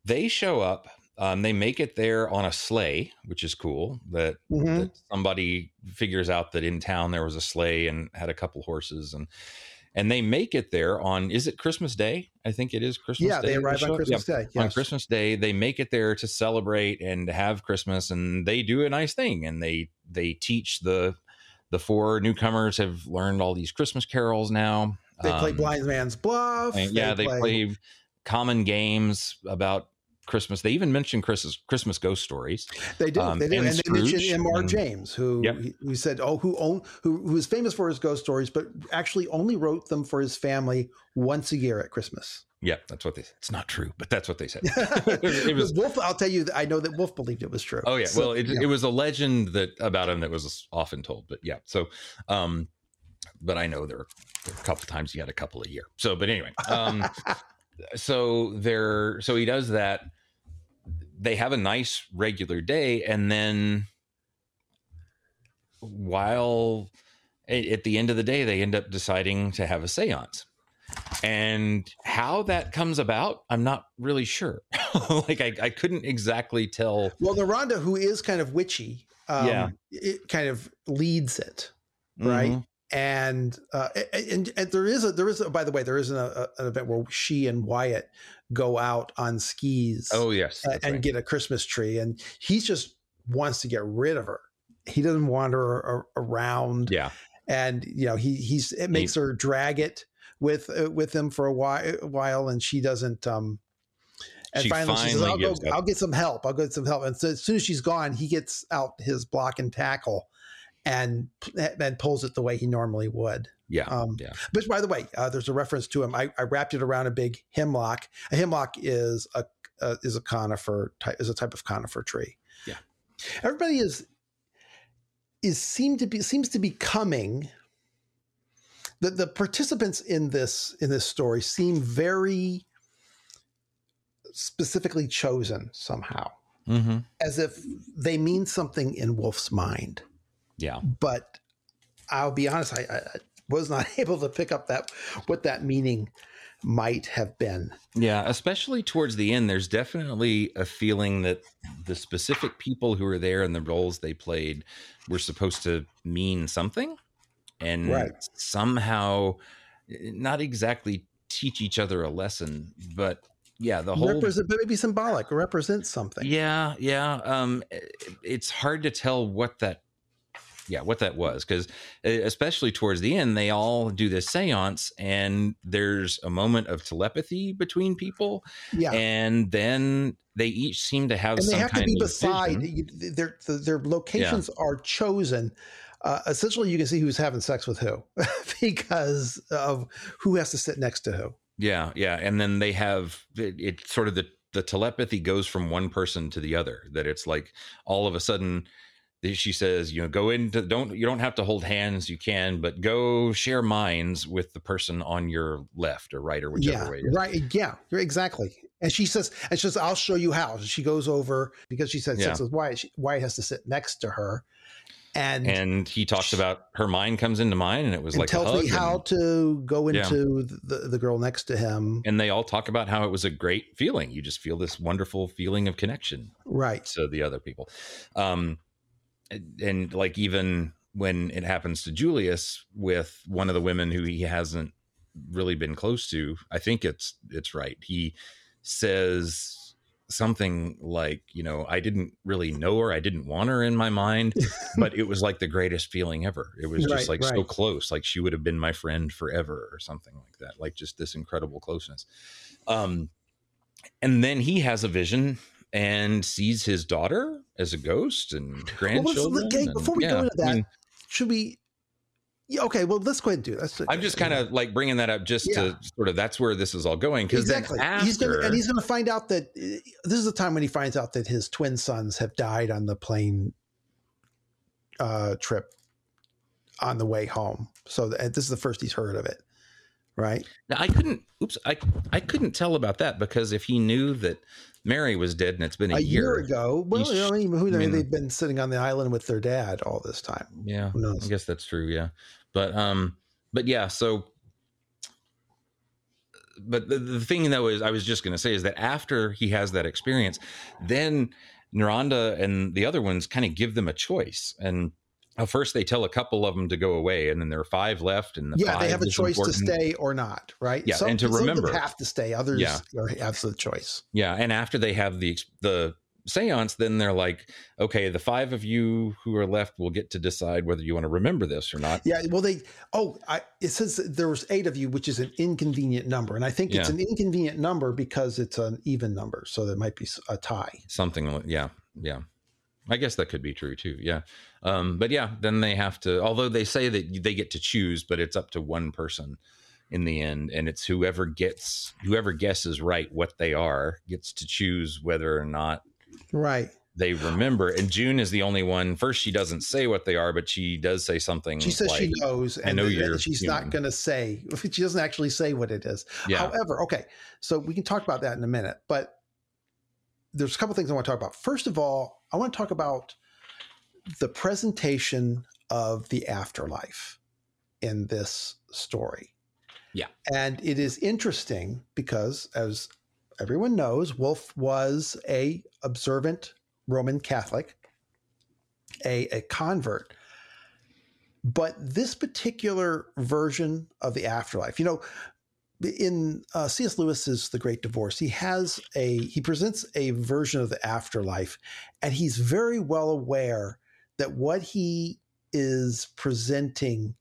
they show up um, they make it there on a sleigh which is cool that, Mhm. that somebody figures out that in town there was a sleigh and had a couple horses and and they make it there on is it christmas day i think it is christmas Yeah, day they arrive on? Christmas Day. on Christmas Day, they make it there to celebrate and have Christmas, and they do a nice thing, and they they teach the the four newcomers have learned all these Christmas carols now. They play Um, Blind Man's Bluff. yeah, they play common games about Christmas. They even mentioned Christmas Christmas ghost stories. They do. um, they do. and And, they mentioned M.R. James, who Yep. said, "Oh, who own who who is famous for his ghost stories, but actually only wrote them for his family once a year at Christmas." Yeah, that's what they. It's not true, but that's what they said. [laughs] it was. Wolfe. I'll tell you, I know that Wolfe believed it was true. Oh yeah, So, well, it, yeah. it was a legend that about him that was often told, but yeah. So, um, but I know there there are a couple times he had a couple a year. So, but anyway, um, [laughs] so there, so he does that. They have a nice regular day, and then while at the end of the day, they end up deciding to have a séance. And how that comes about, I'm not really sure. [laughs] like I, I couldn't exactly tell. well, Naranda, who is kind of witchy, um, Yeah. it kind of leads it. Right. Mhm. And uh, and, and there is a there is a, by the way there is an, a, an event where she and Wyatt go out on skis Oh yes, and right. get a Christmas tree, and he just wants to get rid of her. He doesn't want her a- around, yeah, and you know he he's it makes her drag it with uh, with him for a while, while and she doesn't. um and She finally, she says, "I'll go. I'll get some help. I'll get some help." And so as soon as she's gone, he gets out his block and tackle, and and pulls it the way he normally would. yeah, Um, yeah. Which, by the way, uh, there's a reference to him. I, I wrapped it around a big hemlock. A hemlock is a uh, is a conifer type is a type of conifer tree. Yeah. Everybody is is seem to be seems to be coming. The the participants in this in this story seem very specifically chosen somehow, hmm as if they mean something in Wolfe's mind yeah. but I'll be honest, I, I was not [laughs] able to pick up that what that meaning might have been. Yeah, especially towards the end, there's definitely a feeling that the specific people who were there and the roles they played were supposed to mean something and Right. somehow eh, not exactly teach each other a lesson, but yeah, the whole Represent, but maybe symbolic, or represent something. Yeah, yeah. Um, it's hard to tell what that, yeah, what that was because, especially towards the end, they all do this séance, and there's a moment of telepathy between people, Yeah. and then they each seem to have And they have to be beside. you- Their their locations are chosen. Uh, essentially, you can see who's having sex with who [laughs] because of who has to sit next to who. Yeah, yeah, and then they have it, it sort of the the telepathy goes from one person to the other. That it's like all of a sudden she says, you know, go into don't you don't have to hold hands, you can, but go share minds with the person on your left or right or whichever yeah, way. Right. Yeah, exactly. And she says, and she says, "I'll show you how." She goes over because she said Yeah. sex with Wyatt. She, Wyatt has to sit next to her, and And he talks about her mind comes into mine, and it was and like tells me how and, to go Yeah. into the, the girl next to him. and they all talk about how it was a great feeling. You just feel this wonderful feeling of connection. Right. to the other people. Um, and, like even when it happens to Julius with one of the women who he hasn't really been close to, I think it's it's right. He says something like, you know, I didn't really know her, I didn't want her in my mind, [laughs] but it was like the greatest feeling ever. It was just Right, like so close, like she would have been my friend forever or something like that. Like just this incredible closeness. Um and then he has a vision and sees his daughter as a ghost and Well, grandchildren. okay, and- before we yeah, go into that, I mean, should we? Yeah, okay. Well, let's go ahead and do that. I'm just kind of like bringing that up just to sort of that's where this is all going because exactly. after, he's gonna and he's gonna find out that uh, this is the time when he finds out that his twin sons have died on the plane uh, trip on the way home. So th- this is the first he's heard of it. right? Now I couldn't. Oops, I I couldn't tell about that because if he knew that Mary was dead and it's been a, A year, year, ago. Well, you know, I mean, I mean- They've been sitting on the island with their dad all this time. Yeah, Who knows? I guess that's true. Yeah, but um, but yeah. So, but the, the thing though is, I was just going to say is that after he has that experience, then Naranda and the other ones kind of give them a choice. And at first, they tell a couple of them to go away, and then there are five left, and the yeah, they have a choice important. to stay or not, right? Yeah, and to some of them remember. have to stay. Others Yeah. are, have the choice. Yeah, and after they have the the séance, then they're like, okay, the five of you who are left will get to decide whether you want to remember this or not. Yeah, well, they. Oh, I, it says that there was eight of you, which is an inconvenient number, and I think it's Yeah. an inconvenient number because it's an even number, so there might be a tie. something like yeah yeah i guess that could be true too yeah um but yeah then they have to although they say that they get to choose but it's up to one person in the end and it's whoever gets whoever guesses right what they are gets to choose whether or not Right. they remember and june is the only one first she doesn't say what they are but she does say something She says like, she knows, and know you're she's human. not going to say. [laughs] She doesn't actually say what it is. yeah However, okay, so we can talk about that in a minute, but there's a couple things I want to talk about. First of all, I want to talk about the presentation of the afterlife in this story. Yeah. And it is interesting because as everyone knows, Wolfe was a observant Roman Catholic, a, a convert. But this particular version of the afterlife, you know, in uh, C.S. Lewis's The Great Divorce, he has a he presents a version of the afterlife, and he's very well aware that what he is presenting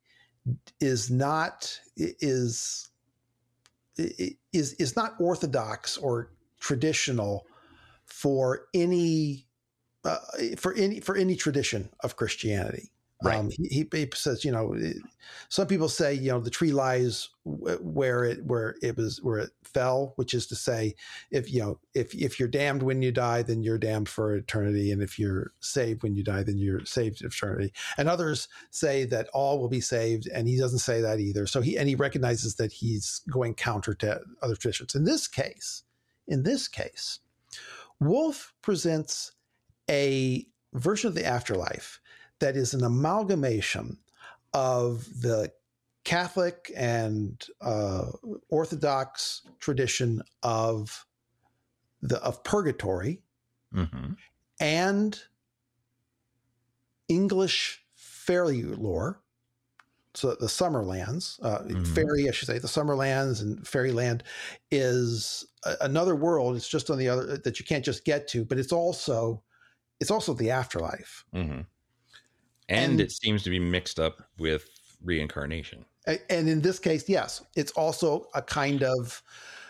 is not is is is not orthodox or traditional for any uh, for any for any tradition of Christianity. Right. Um, he, he says, you know, some people say, you know, the tree lies where it where it was where it fell, which is to say, if you know, if if you're damned when you die, then you're damned for eternity, and if you're saved when you die, then you're saved for eternity. And others say that all will be saved, and he doesn't say that either. So he and he recognizes that he's going counter to other traditions. In this case, in this case, Wolfe presents a version of the afterlife that is an amalgamation of the Catholic and uh, Orthodox tradition of the of purgatory hmm and English fairy lore. So the Summerlands, uh, Mhm. fairy, I should say, the Summerlands and Fairyland is a, another world. It's just on the other that you can't just get to, but it's also it's also the afterlife. hmm And, And- it seems to be mixed up with reincarnation. And in this case, yes, it's also a kind of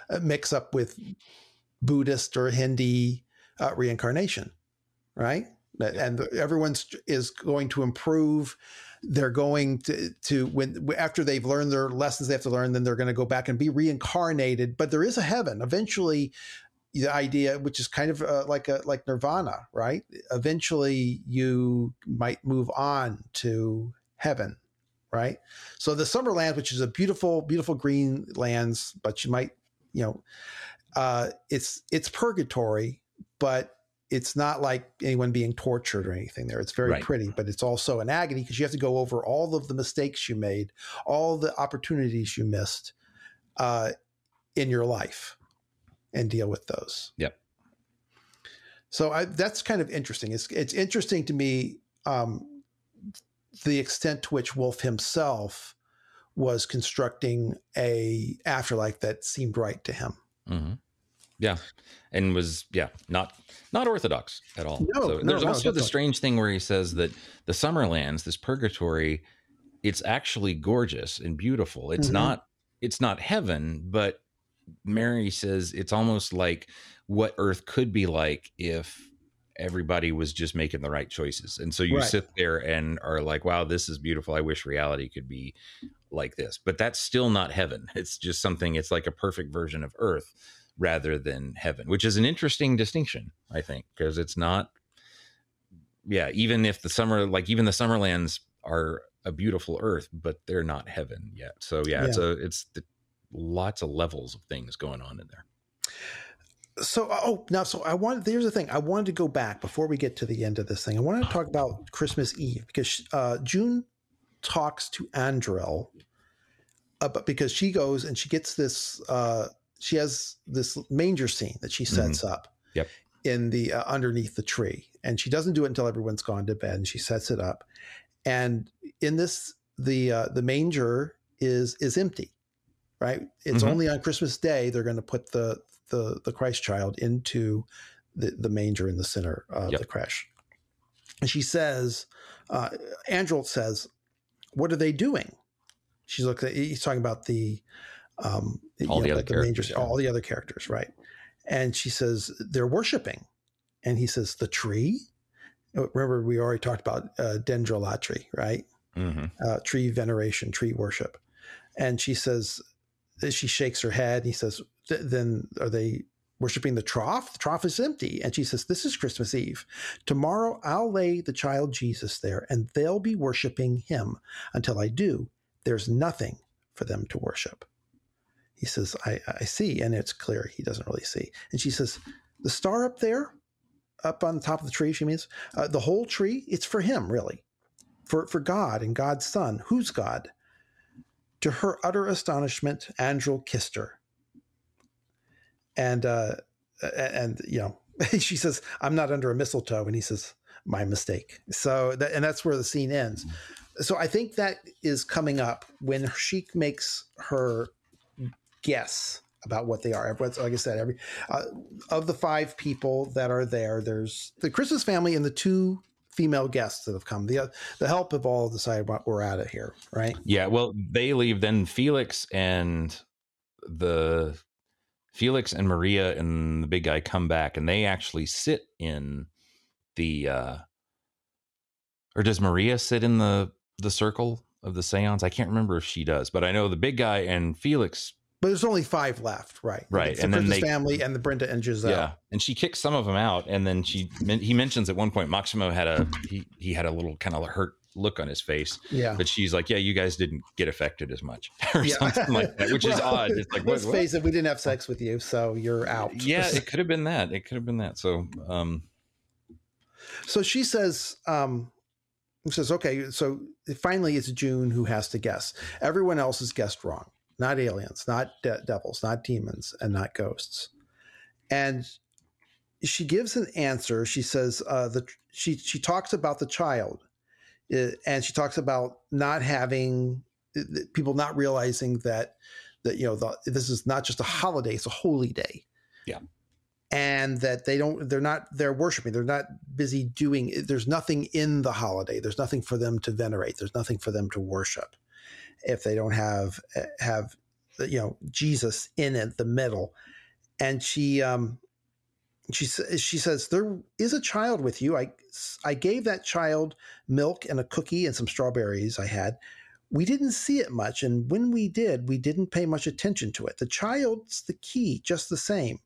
uh, mix up with Buddhist or Hindi uh, reincarnation, right? And everyone's is going to improve. They're going to to when after they've learned their lessons they have to learn, then they're going to go back and be reincarnated. But there is a heaven. Eventually, the idea, which is kind of uh, like a like nirvana, right? Eventually, you might move on to heaven, right? So the summer Summerland, which is a beautiful, beautiful green lands, but you might, you know, uh, it's it's purgatory, but it's not like anyone being tortured or anything there. It's very Right. pretty, but it's also an agony because you have to go over all of the mistakes you made, all the opportunities you missed uh, in your life, and deal with those. Yep. So I, that's kind of interesting. It's it's interesting to me um, the extent to which Wolfe himself was constructing a afterlife that seemed right to him. hmm Yeah, and was yeah not not orthodox at all. No, so no, there's no, also the strange thing where he says that the Summerlands, this purgatory, it's actually gorgeous and beautiful. It's Mhm. not it's not heaven, but Mary says it's almost like what Earth could be like if everybody was just making the right choices. And so you Right. sit there and are like, wow, this is beautiful. I wish reality could be like this. But that's still not heaven. [laughs] It's just something, it's like a perfect version of Earth rather than heaven, which is an interesting distinction, I think, because it's not, yeah, even if the summer, like even the Summerlands are a beautiful Earth, but they're not heaven yet. So yeah, it's a, it's the, lots of levels of things going on in there. So, oh, now, so I wanted, here's the thing. I wanted to go back before we get to the end of this thing. I wanted to talk about Christmas Eve because uh, June talks to Andrel, uh, but because she goes and she gets this, uh, she has this manger scene that she sets mm-hmm. up yep. in the uh, underneath the tree, and she doesn't do it until everyone's gone to bed. And she sets it up, and in this, the uh, the manger is is empty, right? It's mm-hmm. only on Christmas Day they're going to put the the the Christ child into the, the manger in the center of yep. the creche. And she says, uh, Andrel says, "What are they doing?" She's looking. He's talking about the um, all the know, other like characters, the all the other characters, right? And she says they're worshiping, and he says the tree. Remember, we already talked about uh, dendrolatry, right? Mm-hmm. Uh, tree veneration, tree worship. And she says, she shakes her head. And he says, then are they worshiping the trough? The trough is empty. And she says, This is Christmas Eve. Tomorrow I'll lay the child Jesus there, and they'll be worshiping him. Until I do, there's nothing for them to worship. He says, I, I see. And it's clear he doesn't really see. And she says, The star up there, up on the top of the tree, she means, uh, the whole tree, it's for him, really. For, for God and God's Son. Who's God? To her utter astonishment, Andrel kissed her. And uh, and you know [laughs] she says i'm not under a mistletoe and he says my mistake. So that, and that's where the scene ends. So i think that is coming up when she makes her guess about what they are. Everyone's like i said every uh, of the five people that are there there's the christmas family and the two female guests that have come the the help have all decided what we're at it here right yeah well they leave then felix and the Felix and Maria and the big guy come back and they actually sit in the uh or does Maria sit in the the circle of the seance? I can't remember if she does, but I know the big guy and Felix but there's only five left, right? Right, the and then they family and the Brenda and Giselle. Yeah, and she kicks some of them out, and then she he mentions at one point Maximo had a he he had a little kind of hurt look on his face. Yeah. But she's like, yeah, you guys didn't get affected as much [laughs] or yeah. something like that, which well, is odd. It's like, let's what, face it, we didn't have sex with you, so you're out. Yeah, it could have been that. It could have been that. So, um, so she says, um, says, okay, so finally it's June who has to guess. Everyone else has guessed wrong. Not aliens, not de- devils, not demons, and not ghosts. And she gives an answer. She says, uh, the she she talks about the child uh, and she talks about not having uh, people not realizing that that you know the, this is not just a holiday; it's a holy day. Yeah, and that they don't they're not they're worshiping they're not busy doing there's nothing in the holiday there's nothing for them to venerate there's nothing for them to worship if they don't have uh, have you know jesus in it the middle and she um she she says there is a child with you. I I gave that child milk and a cookie and some strawberries I had. We didn't see it much, and when we did, we didn't pay much attention to it. The child's the key, just the same.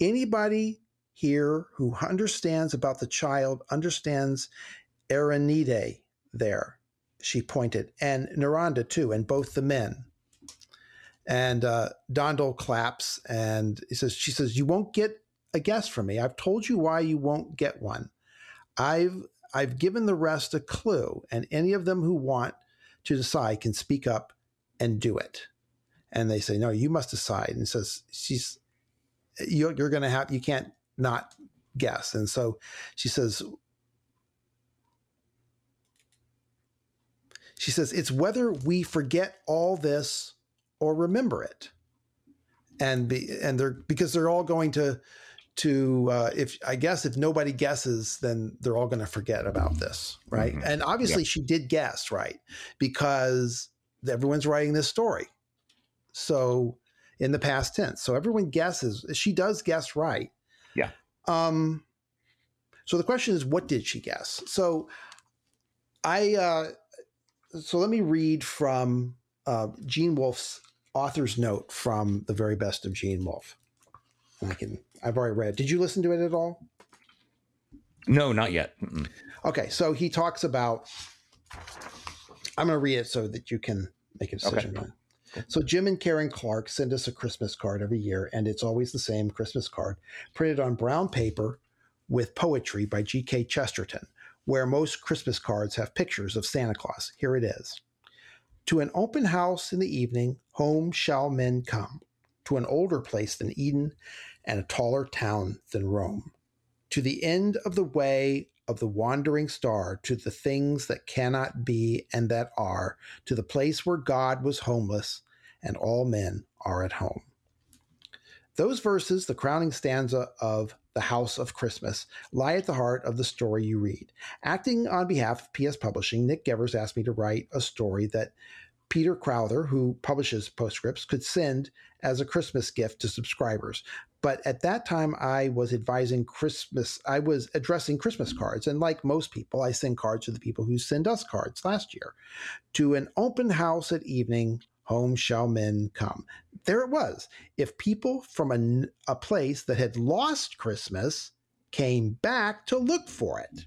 Anybody here who understands about the child understands Aranide there. She pointed, and Naranda too, and both the men. And uh, Dondel claps, and he says, "She says you won't get a guess from me. I've told you why you won't get one. I've I've given the rest a clue, and any of them who want to decide can speak up and do it. And they say, "No, you must decide." And says, "She's you're, you're to have you can't not guess." And so she says, she says, "It's whether we forget all this or remember it." And be and they're because they're all going to to uh, if I guess if nobody guesses, then they're all going to forget about this, right? Mm-hmm. And obviously, she did guess right because everyone's writing this story, so in the past tense. So everyone guesses. She does guess right. Yeah. Um. So the question is, what did she guess? So I. Uh, so let me read from uh, Gene Wolfe's author's note from the very best of Gene Wolfe. I can I've already read. Did you listen to it at all? No, not yet. Mm-mm. Okay, so he talks about. I'm going to read it so that you can make a decision. Okay. So Jim and Karen Clark send us a Christmas card every year, and it's always the same Christmas card printed on brown paper with poetry by G.K. Chesterton, where most Christmas cards have pictures of Santa Claus. Here it is. To an open house in the evening, home shall men come. To an older place than Eden, and a taller town than Rome. To the end of the way of the wandering star, to the things that cannot be and that are, to the place where God was homeless and all men are at home. Those verses, the crowning stanza of The House of Christmas, lie at the heart of the story you read. Acting on behalf of PS Publishing, Nick Gevers asked me to write a story that Peter Crowther, who publishes Postscripts, could send as a Christmas gift to subscribers. But at that time, I was advising Christmas, I was addressing Christmas cards. And like most people, I send cards to the people who send us cards last year. To an open house at evening, home shall men come. There it was. If people from a, a place that had lost Christmas came back to look for it.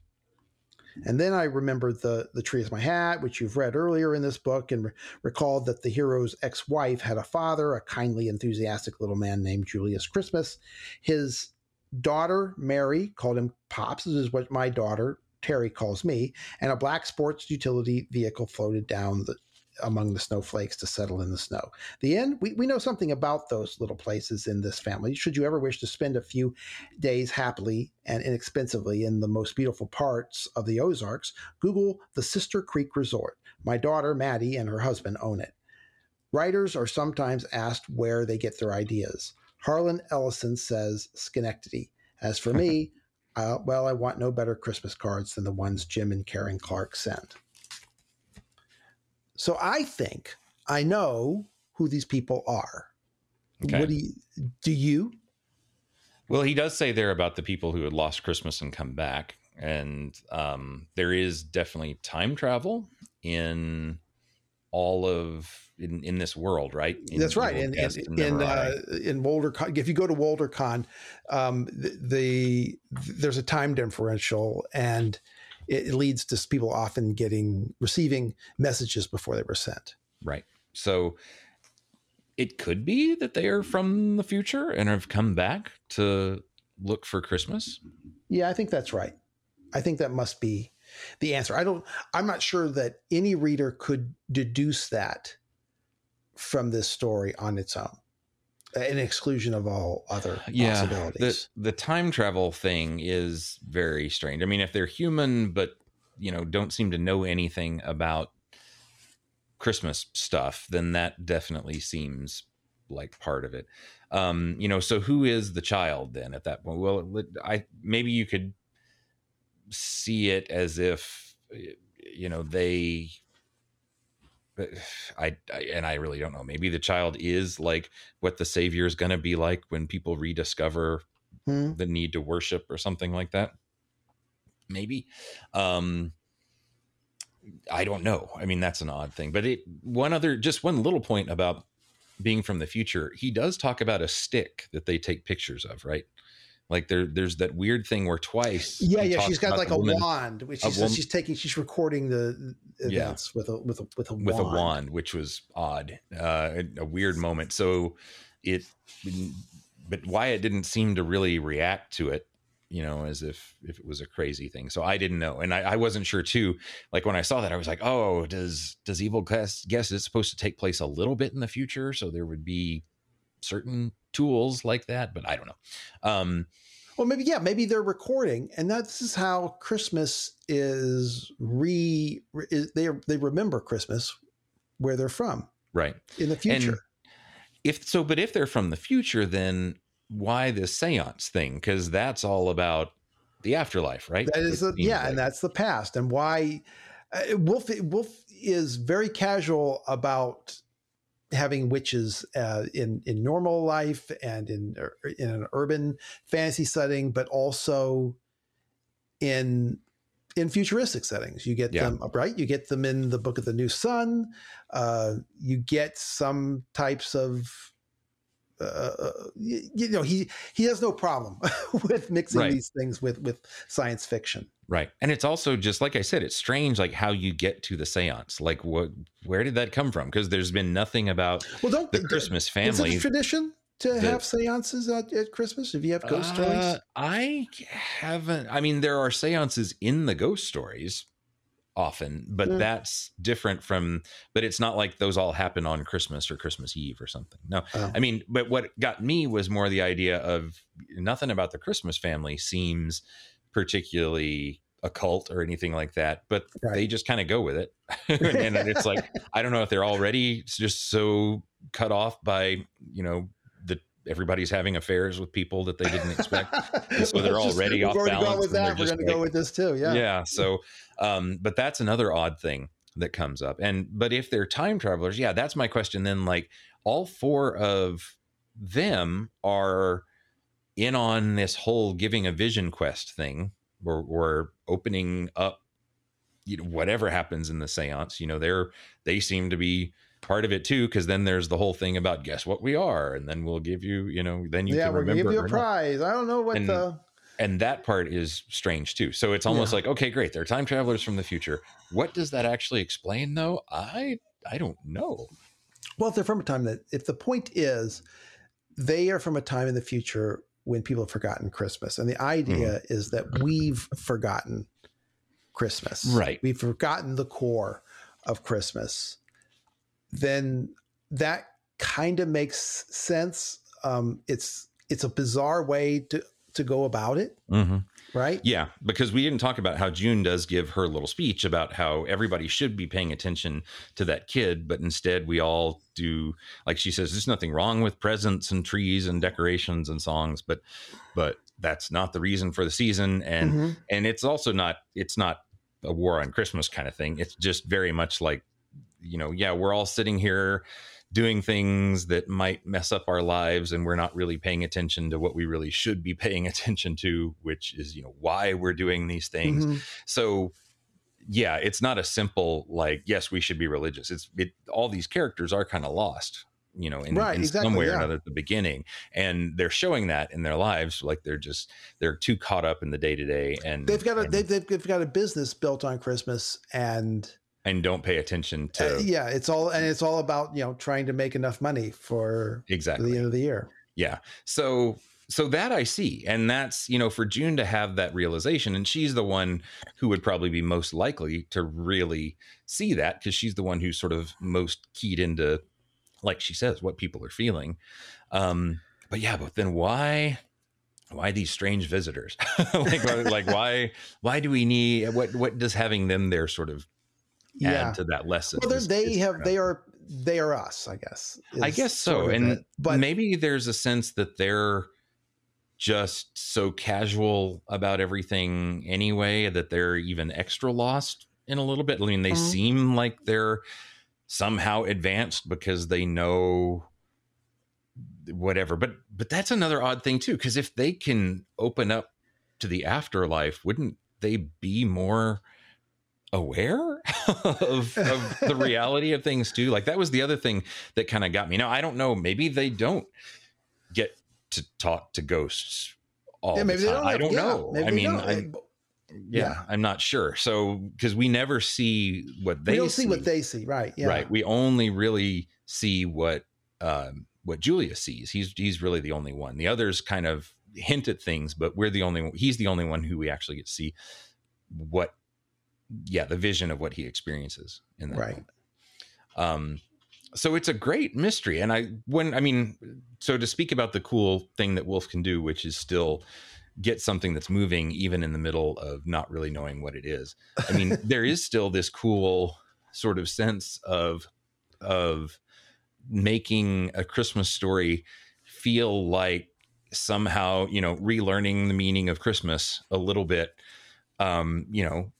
And then I remembered the the tree is my hat, which you've read earlier in this book, and re- recalled that the hero's ex-wife had a father, a kindly, enthusiastic little man named Julius Christmas. His daughter Mary called him Pops. This is what my daughter Terry calls me. And a black sports utility vehicle floated down the among the snowflakes to settle in the snow. The end, we, we know something about those little places in this family. Should you ever wish to spend a few days happily and inexpensively in the most beautiful parts of the Ozarks, Google the Sister Creek Resort. My daughter, Maddie, and her husband own it. Writers are sometimes asked where they get their ideas. Harlan Ellison says Schenectady. As for me, [laughs] uh, well, I want no better Christmas cards than the ones Jim and Karen Clark sent. So I think I know who these people are. Okay. What do you do you? Well, he does say there about the people who had lost Christmas and come back. And um, there is definitely time travel in all of in, in this world, right? In, That's right. In in in, uh, in Woldercan, if you go to Woldercan, um, the, the, there's a time differential, and it leads to people often getting receiving messages before they were sent. Right. So it could be that they are from the future and have come back to look for Christmas. Yeah, I think that's right. I think that must be the answer. I don't I'm not sure that any reader could deduce that from this story on its own an exclusion of all other [sighs] yeah, possibilities. The the time travel thing is very strange. I mean, if they're human but you know don't seem to know anything about Christmas stuff, then that definitely seems like part of it. Um, you know, so who is the child then at that point? Well, I maybe you could see it as if you know they [sighs] I, I, and I really don't know. Maybe the child is like what the savior is going to be like when people rediscover hmm. the need to worship or something like that. Maybe. Um I don't know. I mean, that's an odd thing. But it one other just one little point about being from the future. He does talk about a stick that they take pictures of, right? Like there, there's that weird thing where twice. Yeah, yeah, she's got like a woman, wand, which she's, woman, she's taking, she's recording the events yeah, with a with a with a with wand. a wand, which was odd, uh, a weird moment. So it, but Wyatt didn't seem to really react to it, you know, as if if it was a crazy thing. So I didn't know, and I, I wasn't sure too. Like when I saw that, I was like, oh, does does Evil Guest guess it's supposed to take place a little bit in the future, so there would be certain tools like that, but I don't know. Um, well, maybe yeah, maybe they're recording, and this is how Christmas is re. Is, they they remember Christmas where they're from, right in the future. And if so, but if they're from the future, then why this seance thing? Because that's all about the afterlife, right? That is, a, yeah, like. and that's the past, and why uh, Wolfe Wolfe is very casual about having witches uh, in in normal life and in er, in an urban fantasy setting, but also in in futuristic settings. You get yeah. them right. You get them in the Book of the New Sun. Uh, you get some types of uh, uh you, you, know he he has no problem [laughs] with mixing right. these things with with science fiction. Right. And it's also just like I said, it's strange like how you get to the séance. Like what where did that come from? Because there's been nothing about well, don't the Christmas family. Is it a tradition to have séances at, at, Christmas if you have ghost uh, stories? I haven't I mean there are séances in the ghost stories often, but mm. that's different from but it's not like those all happen on Christmas or Christmas Eve or something. No. Oh. I mean, but what got me was more the idea of nothing about the Christmas family seems particularly occult or anything like that, but right. they just kind of go with it. [laughs] and, and it's [laughs] like, I don't know if they're already just so cut off by, you know, the everybody's having affairs with people that they didn't expect. so they're already just, off balance. With that. We're going to go with this too. Yeah. Yeah. So, um, but that's another odd thing that comes up. And, but if they're time travelers, yeah, that's my question. Then like all four of them are, in on this whole giving a vision quest thing. Or, or opening up you know whatever happens in the seance you know they're they seem to be part of it too because then there's the whole thing about guess what we are? And then we'll give you you know then you yeah can we'll remember give you a prize not. i don't know what and, the and that part is strange too. So it's almost yeah. like okay great they're time travelers from the future. What does that actually explain though? I i don't know. Well if they're from a time that if the point is they are from a time in the future when people have forgotten Christmas. And the idea mm. is that we've forgotten Christmas. Right. We've forgotten the core of Christmas. Then that kind of makes sense. Um, it's it's a bizarre way to to go about it. Mm-hmm right? Yeah, because we didn't talk about how June does give her little speech about how everybody should be paying attention to that kid, but instead we all do like she says there's nothing wrong with presents and trees and decorations and songs, but but that's not the reason for the season and mm-hmm. and it's also not it's not a war on Christmas kind of thing. It's just very much like you know, yeah, we're all sitting here doing things that might mess up our lives and we're not really paying attention to what we really should be paying [laughs] attention to which is you know why we're doing these things mm-hmm. so yeah it's not a simple like yes we should be religious it's it all these characters are kind of lost you know in, right, in exactly, some way yeah. or another at the beginning and they're showing that in their lives like they're just they're too caught up in the day to day and they've got a and, they've, they've got a business built on christmas and and don't pay attention to uh, yeah it's all and it's all about you know trying to make enough money for exactly. the end of the year. Yeah. So so that i see and that's you know for june to have that realization and she's the one who would probably be most likely to really see that because she's the one who's sort of most keyed into like she says what people are feeling. Um but yeah but then why why these strange visitors? [laughs] Like like why why do we need what what does having them there sort of yeah. add to that lesson. Well, is, they is have they are they are us, I guess. I guess so, and it. but maybe there's a sense that they're just so casual about everything anyway that they're even extra lost in a little bit. I mean, they mm-hmm. seem like they're somehow advanced because they know whatever. But but that's another odd thing too, because if they can open up to the afterlife, wouldn't they be more aware of, of the reality of things too. Like that was the other thing that kind of got me. Now I don't know. Maybe they don't get to talk to ghosts all yeah, the time. Don't I don't yeah, know. I mean, I'm, yeah, yeah, I'm not sure. So because we never see what they we don't see, see what they see, right? Yeah. Right. We only really see what um, what Julius sees. He's he's really the only one. The others kind of hint at things, but we're the only one. he's the only one who we actually get to see what yeah, the vision of what he experiences in that. Right. Um, so it's a great mystery, and I when I mean, so to speak about the cool thing that Wolfe can do, which is still get something that's moving even in the middle of not really knowing what it is. I mean, [laughs] there is still this cool sort of sense of of making a Christmas story feel like somehow you know relearning the meaning of Christmas a little bit. Um, you know,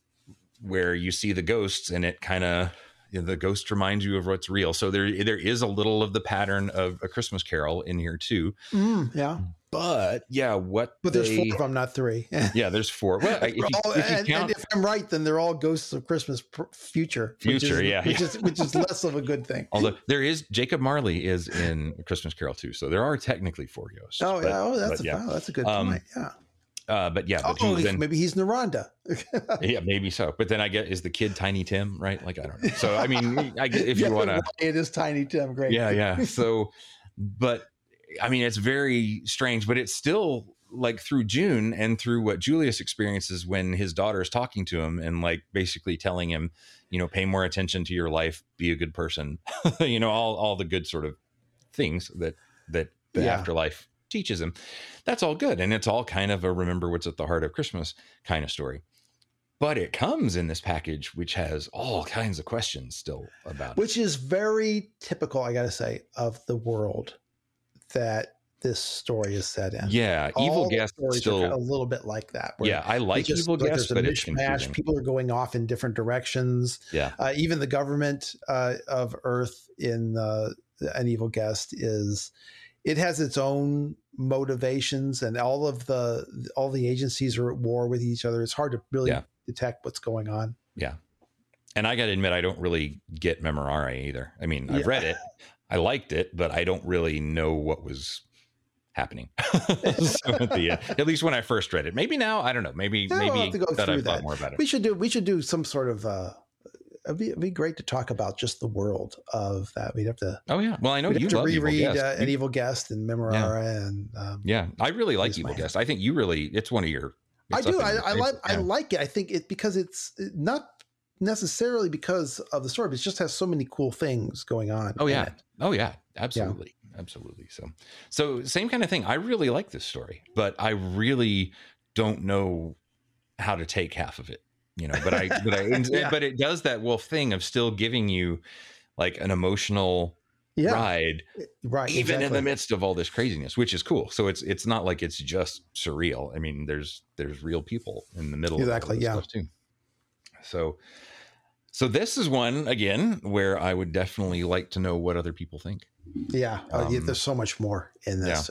where you see the ghosts and it kind of you know, the ghost reminds you of what's real. So there there is a little of the pattern of a Christmas Carol in here too. Mm, yeah. But yeah, what? But there's four of them, not three. [laughs] yeah, there's four. Well, if you, all, if and, count, and, if I'm right, then they're all ghosts of Christmas pr- future. Future, is, yeah, which yeah. is which is [laughs] less of a good thing. Although there is Jacob Marley is in Christmas Carol too, so there are technically four ghosts. Oh but, yeah, oh that's a yeah. Wow, that's a good um, point. Yeah. Uh, but yeah, but oh, he, then, maybe he's Naranda. [laughs] yeah, maybe so. But then I get is the kid Tiny Tim, right? Like I don't know. So I mean, [laughs] I, if Yeah, you want to, it is Tiny Tim. Great. yeah, yeah. [laughs] So, but I mean, it's very strange, but it's still like through June and through what Julius experiences when his daughter is talking to him and like basically telling him, you know, pay more attention to your life, be a good person, you know, all all the good sort of things that that the Yeah. afterlife teaches him. That's all good, and it's all kind of a remember what's at the heart of Christmas kind of story. But it comes in this package, which has all kinds of questions still about it. Which is very typical, I got to say, of the world that this story is set in. Yeah, All evil guest still. a little bit like that. Yeah, I like just- evil like guest, but it's confusing. People are going off in different directions. Yeah. Uh, even the government uh, of Earth in uh, an evil guest is it has its own motivations, and all of the all the agencies are at war with each other. It's hard to really Yeah. detect what's going on. Yeah. And I got to admit, I don't really get Memorare either. I mean, I've read it, I liked it, but I don't really know what was happening. [laughs] so at, the, end- at least when I first read it. Maybe now, I don't know. Maybe maybe have to go that I've thought that. more about it. We should do we should do some sort of. Uh, it'd, be, it'd be great to talk about just the world of that. We'd have to. Oh yeah. Well, I know you have to love Evil reread Guest. uh, an evil guest and Memorare and. Um, yeah, I really like Evil. Guest. I think you really. It's one of your. I do. I, your I like. favorites. I like it. I think it because it's not necessarily because of the story, but it just has so many cool things going on. Oh yeah. Oh yeah. Absolutely. Absolutely. So, so same kind of thing. I really like this story, but I really don't know how to take half of it. You know, but I, but I, [laughs] Yeah. but it does that Wolfe thing of still giving you like an emotional Yeah. ride, Right. even in the midst of all this craziness, which is cool. So it's it's not like it's just surreal. I mean, there's there's real people in the middle Exactly, of all this yeah. stuff too. So so this is one again where I would definitely like to know what other people think. Yeah. Yeah, Um, there's so much more in this.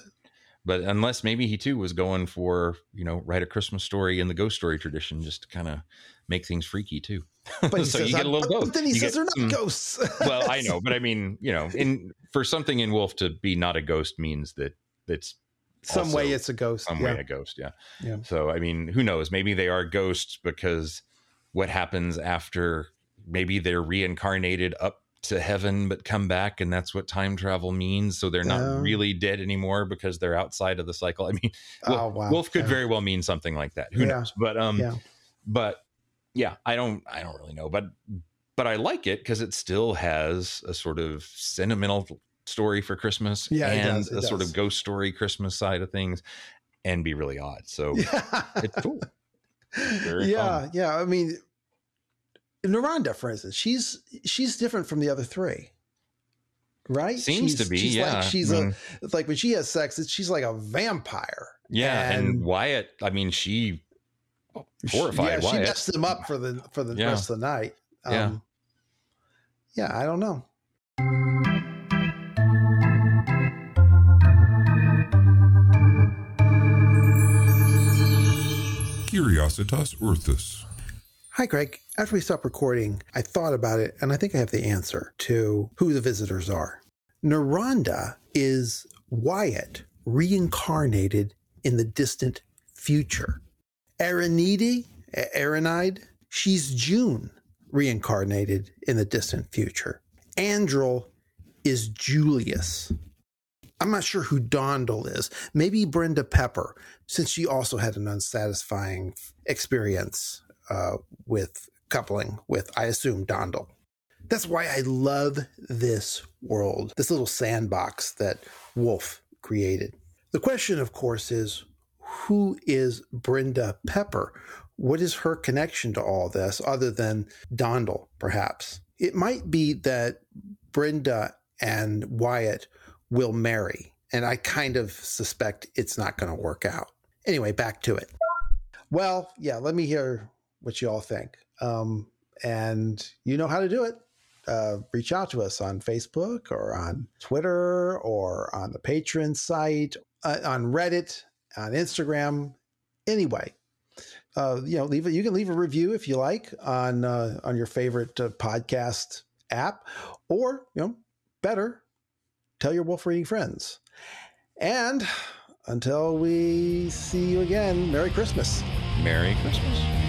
But unless maybe he too was going for, you know, write a Christmas story in the ghost story tradition just to kind of make things freaky too. But [laughs] so you get a little but both. then he You says get they're not some- ghosts. [laughs] well, I know, but I mean, you know, in for something in Wolfe to be not a ghost means that it's some way it's a ghost. some yeah. way a ghost. Yeah. Yeah. So I mean, who knows? Maybe they are ghosts because what happens after maybe they're reincarnated up to heaven but come back and that's what time travel means so they're not Oh. really dead anymore because they're outside of the cycle i mean Oh, Wolfe, wow. Wolfe could Yeah. very well mean something like that. Who knows? But um, but yeah, I don't, I don't really know. But but I like it because it still has a sort of sentimental story for Christmas Yeah, it and does, it a sort of ghost story Christmas side of things, and be really odd. So Yeah. it's cool. Very yeah, fun. yeah. I mean, Naranda, for instance, she's she's different from the other three, right? Seems She's- to be, She's yeah. like she's I a mean, like when she has sex, she's like a vampire. yeah, and, and- Wyatt. I mean, She- horrified yeah, she messed them up for the for the Yeah. rest of the night. Yeah. Um, yeah. I don't know. Curiositas Orthus. Hi, Greg. After we stopped recording, I thought about it, and I think I have the answer to who the visitors are. Naranda is Wyatt reincarnated in the distant future. Aranide, Aranide, she's June reincarnated in the distant future. Andrel is Julius. I'm not sure who Dondel is. Maybe Brenda Pepper, since she also had an unsatisfying experience uh, with coupling with, I assume, Dondel. That's why I love this world, this little sandbox that Wolfe created. The question, of course, is who is Brenda Pepper? What is her connection to all this other than Dondel, perhaps? It might be that Brenda and Wyatt will marry, and I kind of suspect it's not going to work out. Anyway, back to it. Well, yeah, let me hear what you all think. Um, and you know how to do it. Uh, reach out to us on Facebook or on Twitter or on the Patreon site, uh, on Reddit, on Instagram. Anyway, uh, you know, leave it. You can leave a review if you like on uh, on your favorite uh, podcast app, or you know, better, tell your Wolfe reading friends. And until we see you again, Merry Christmas. Merry Christmas.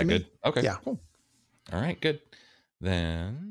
That works. Works that me. good? Okay. Yeah. Cool. All right. Good. Then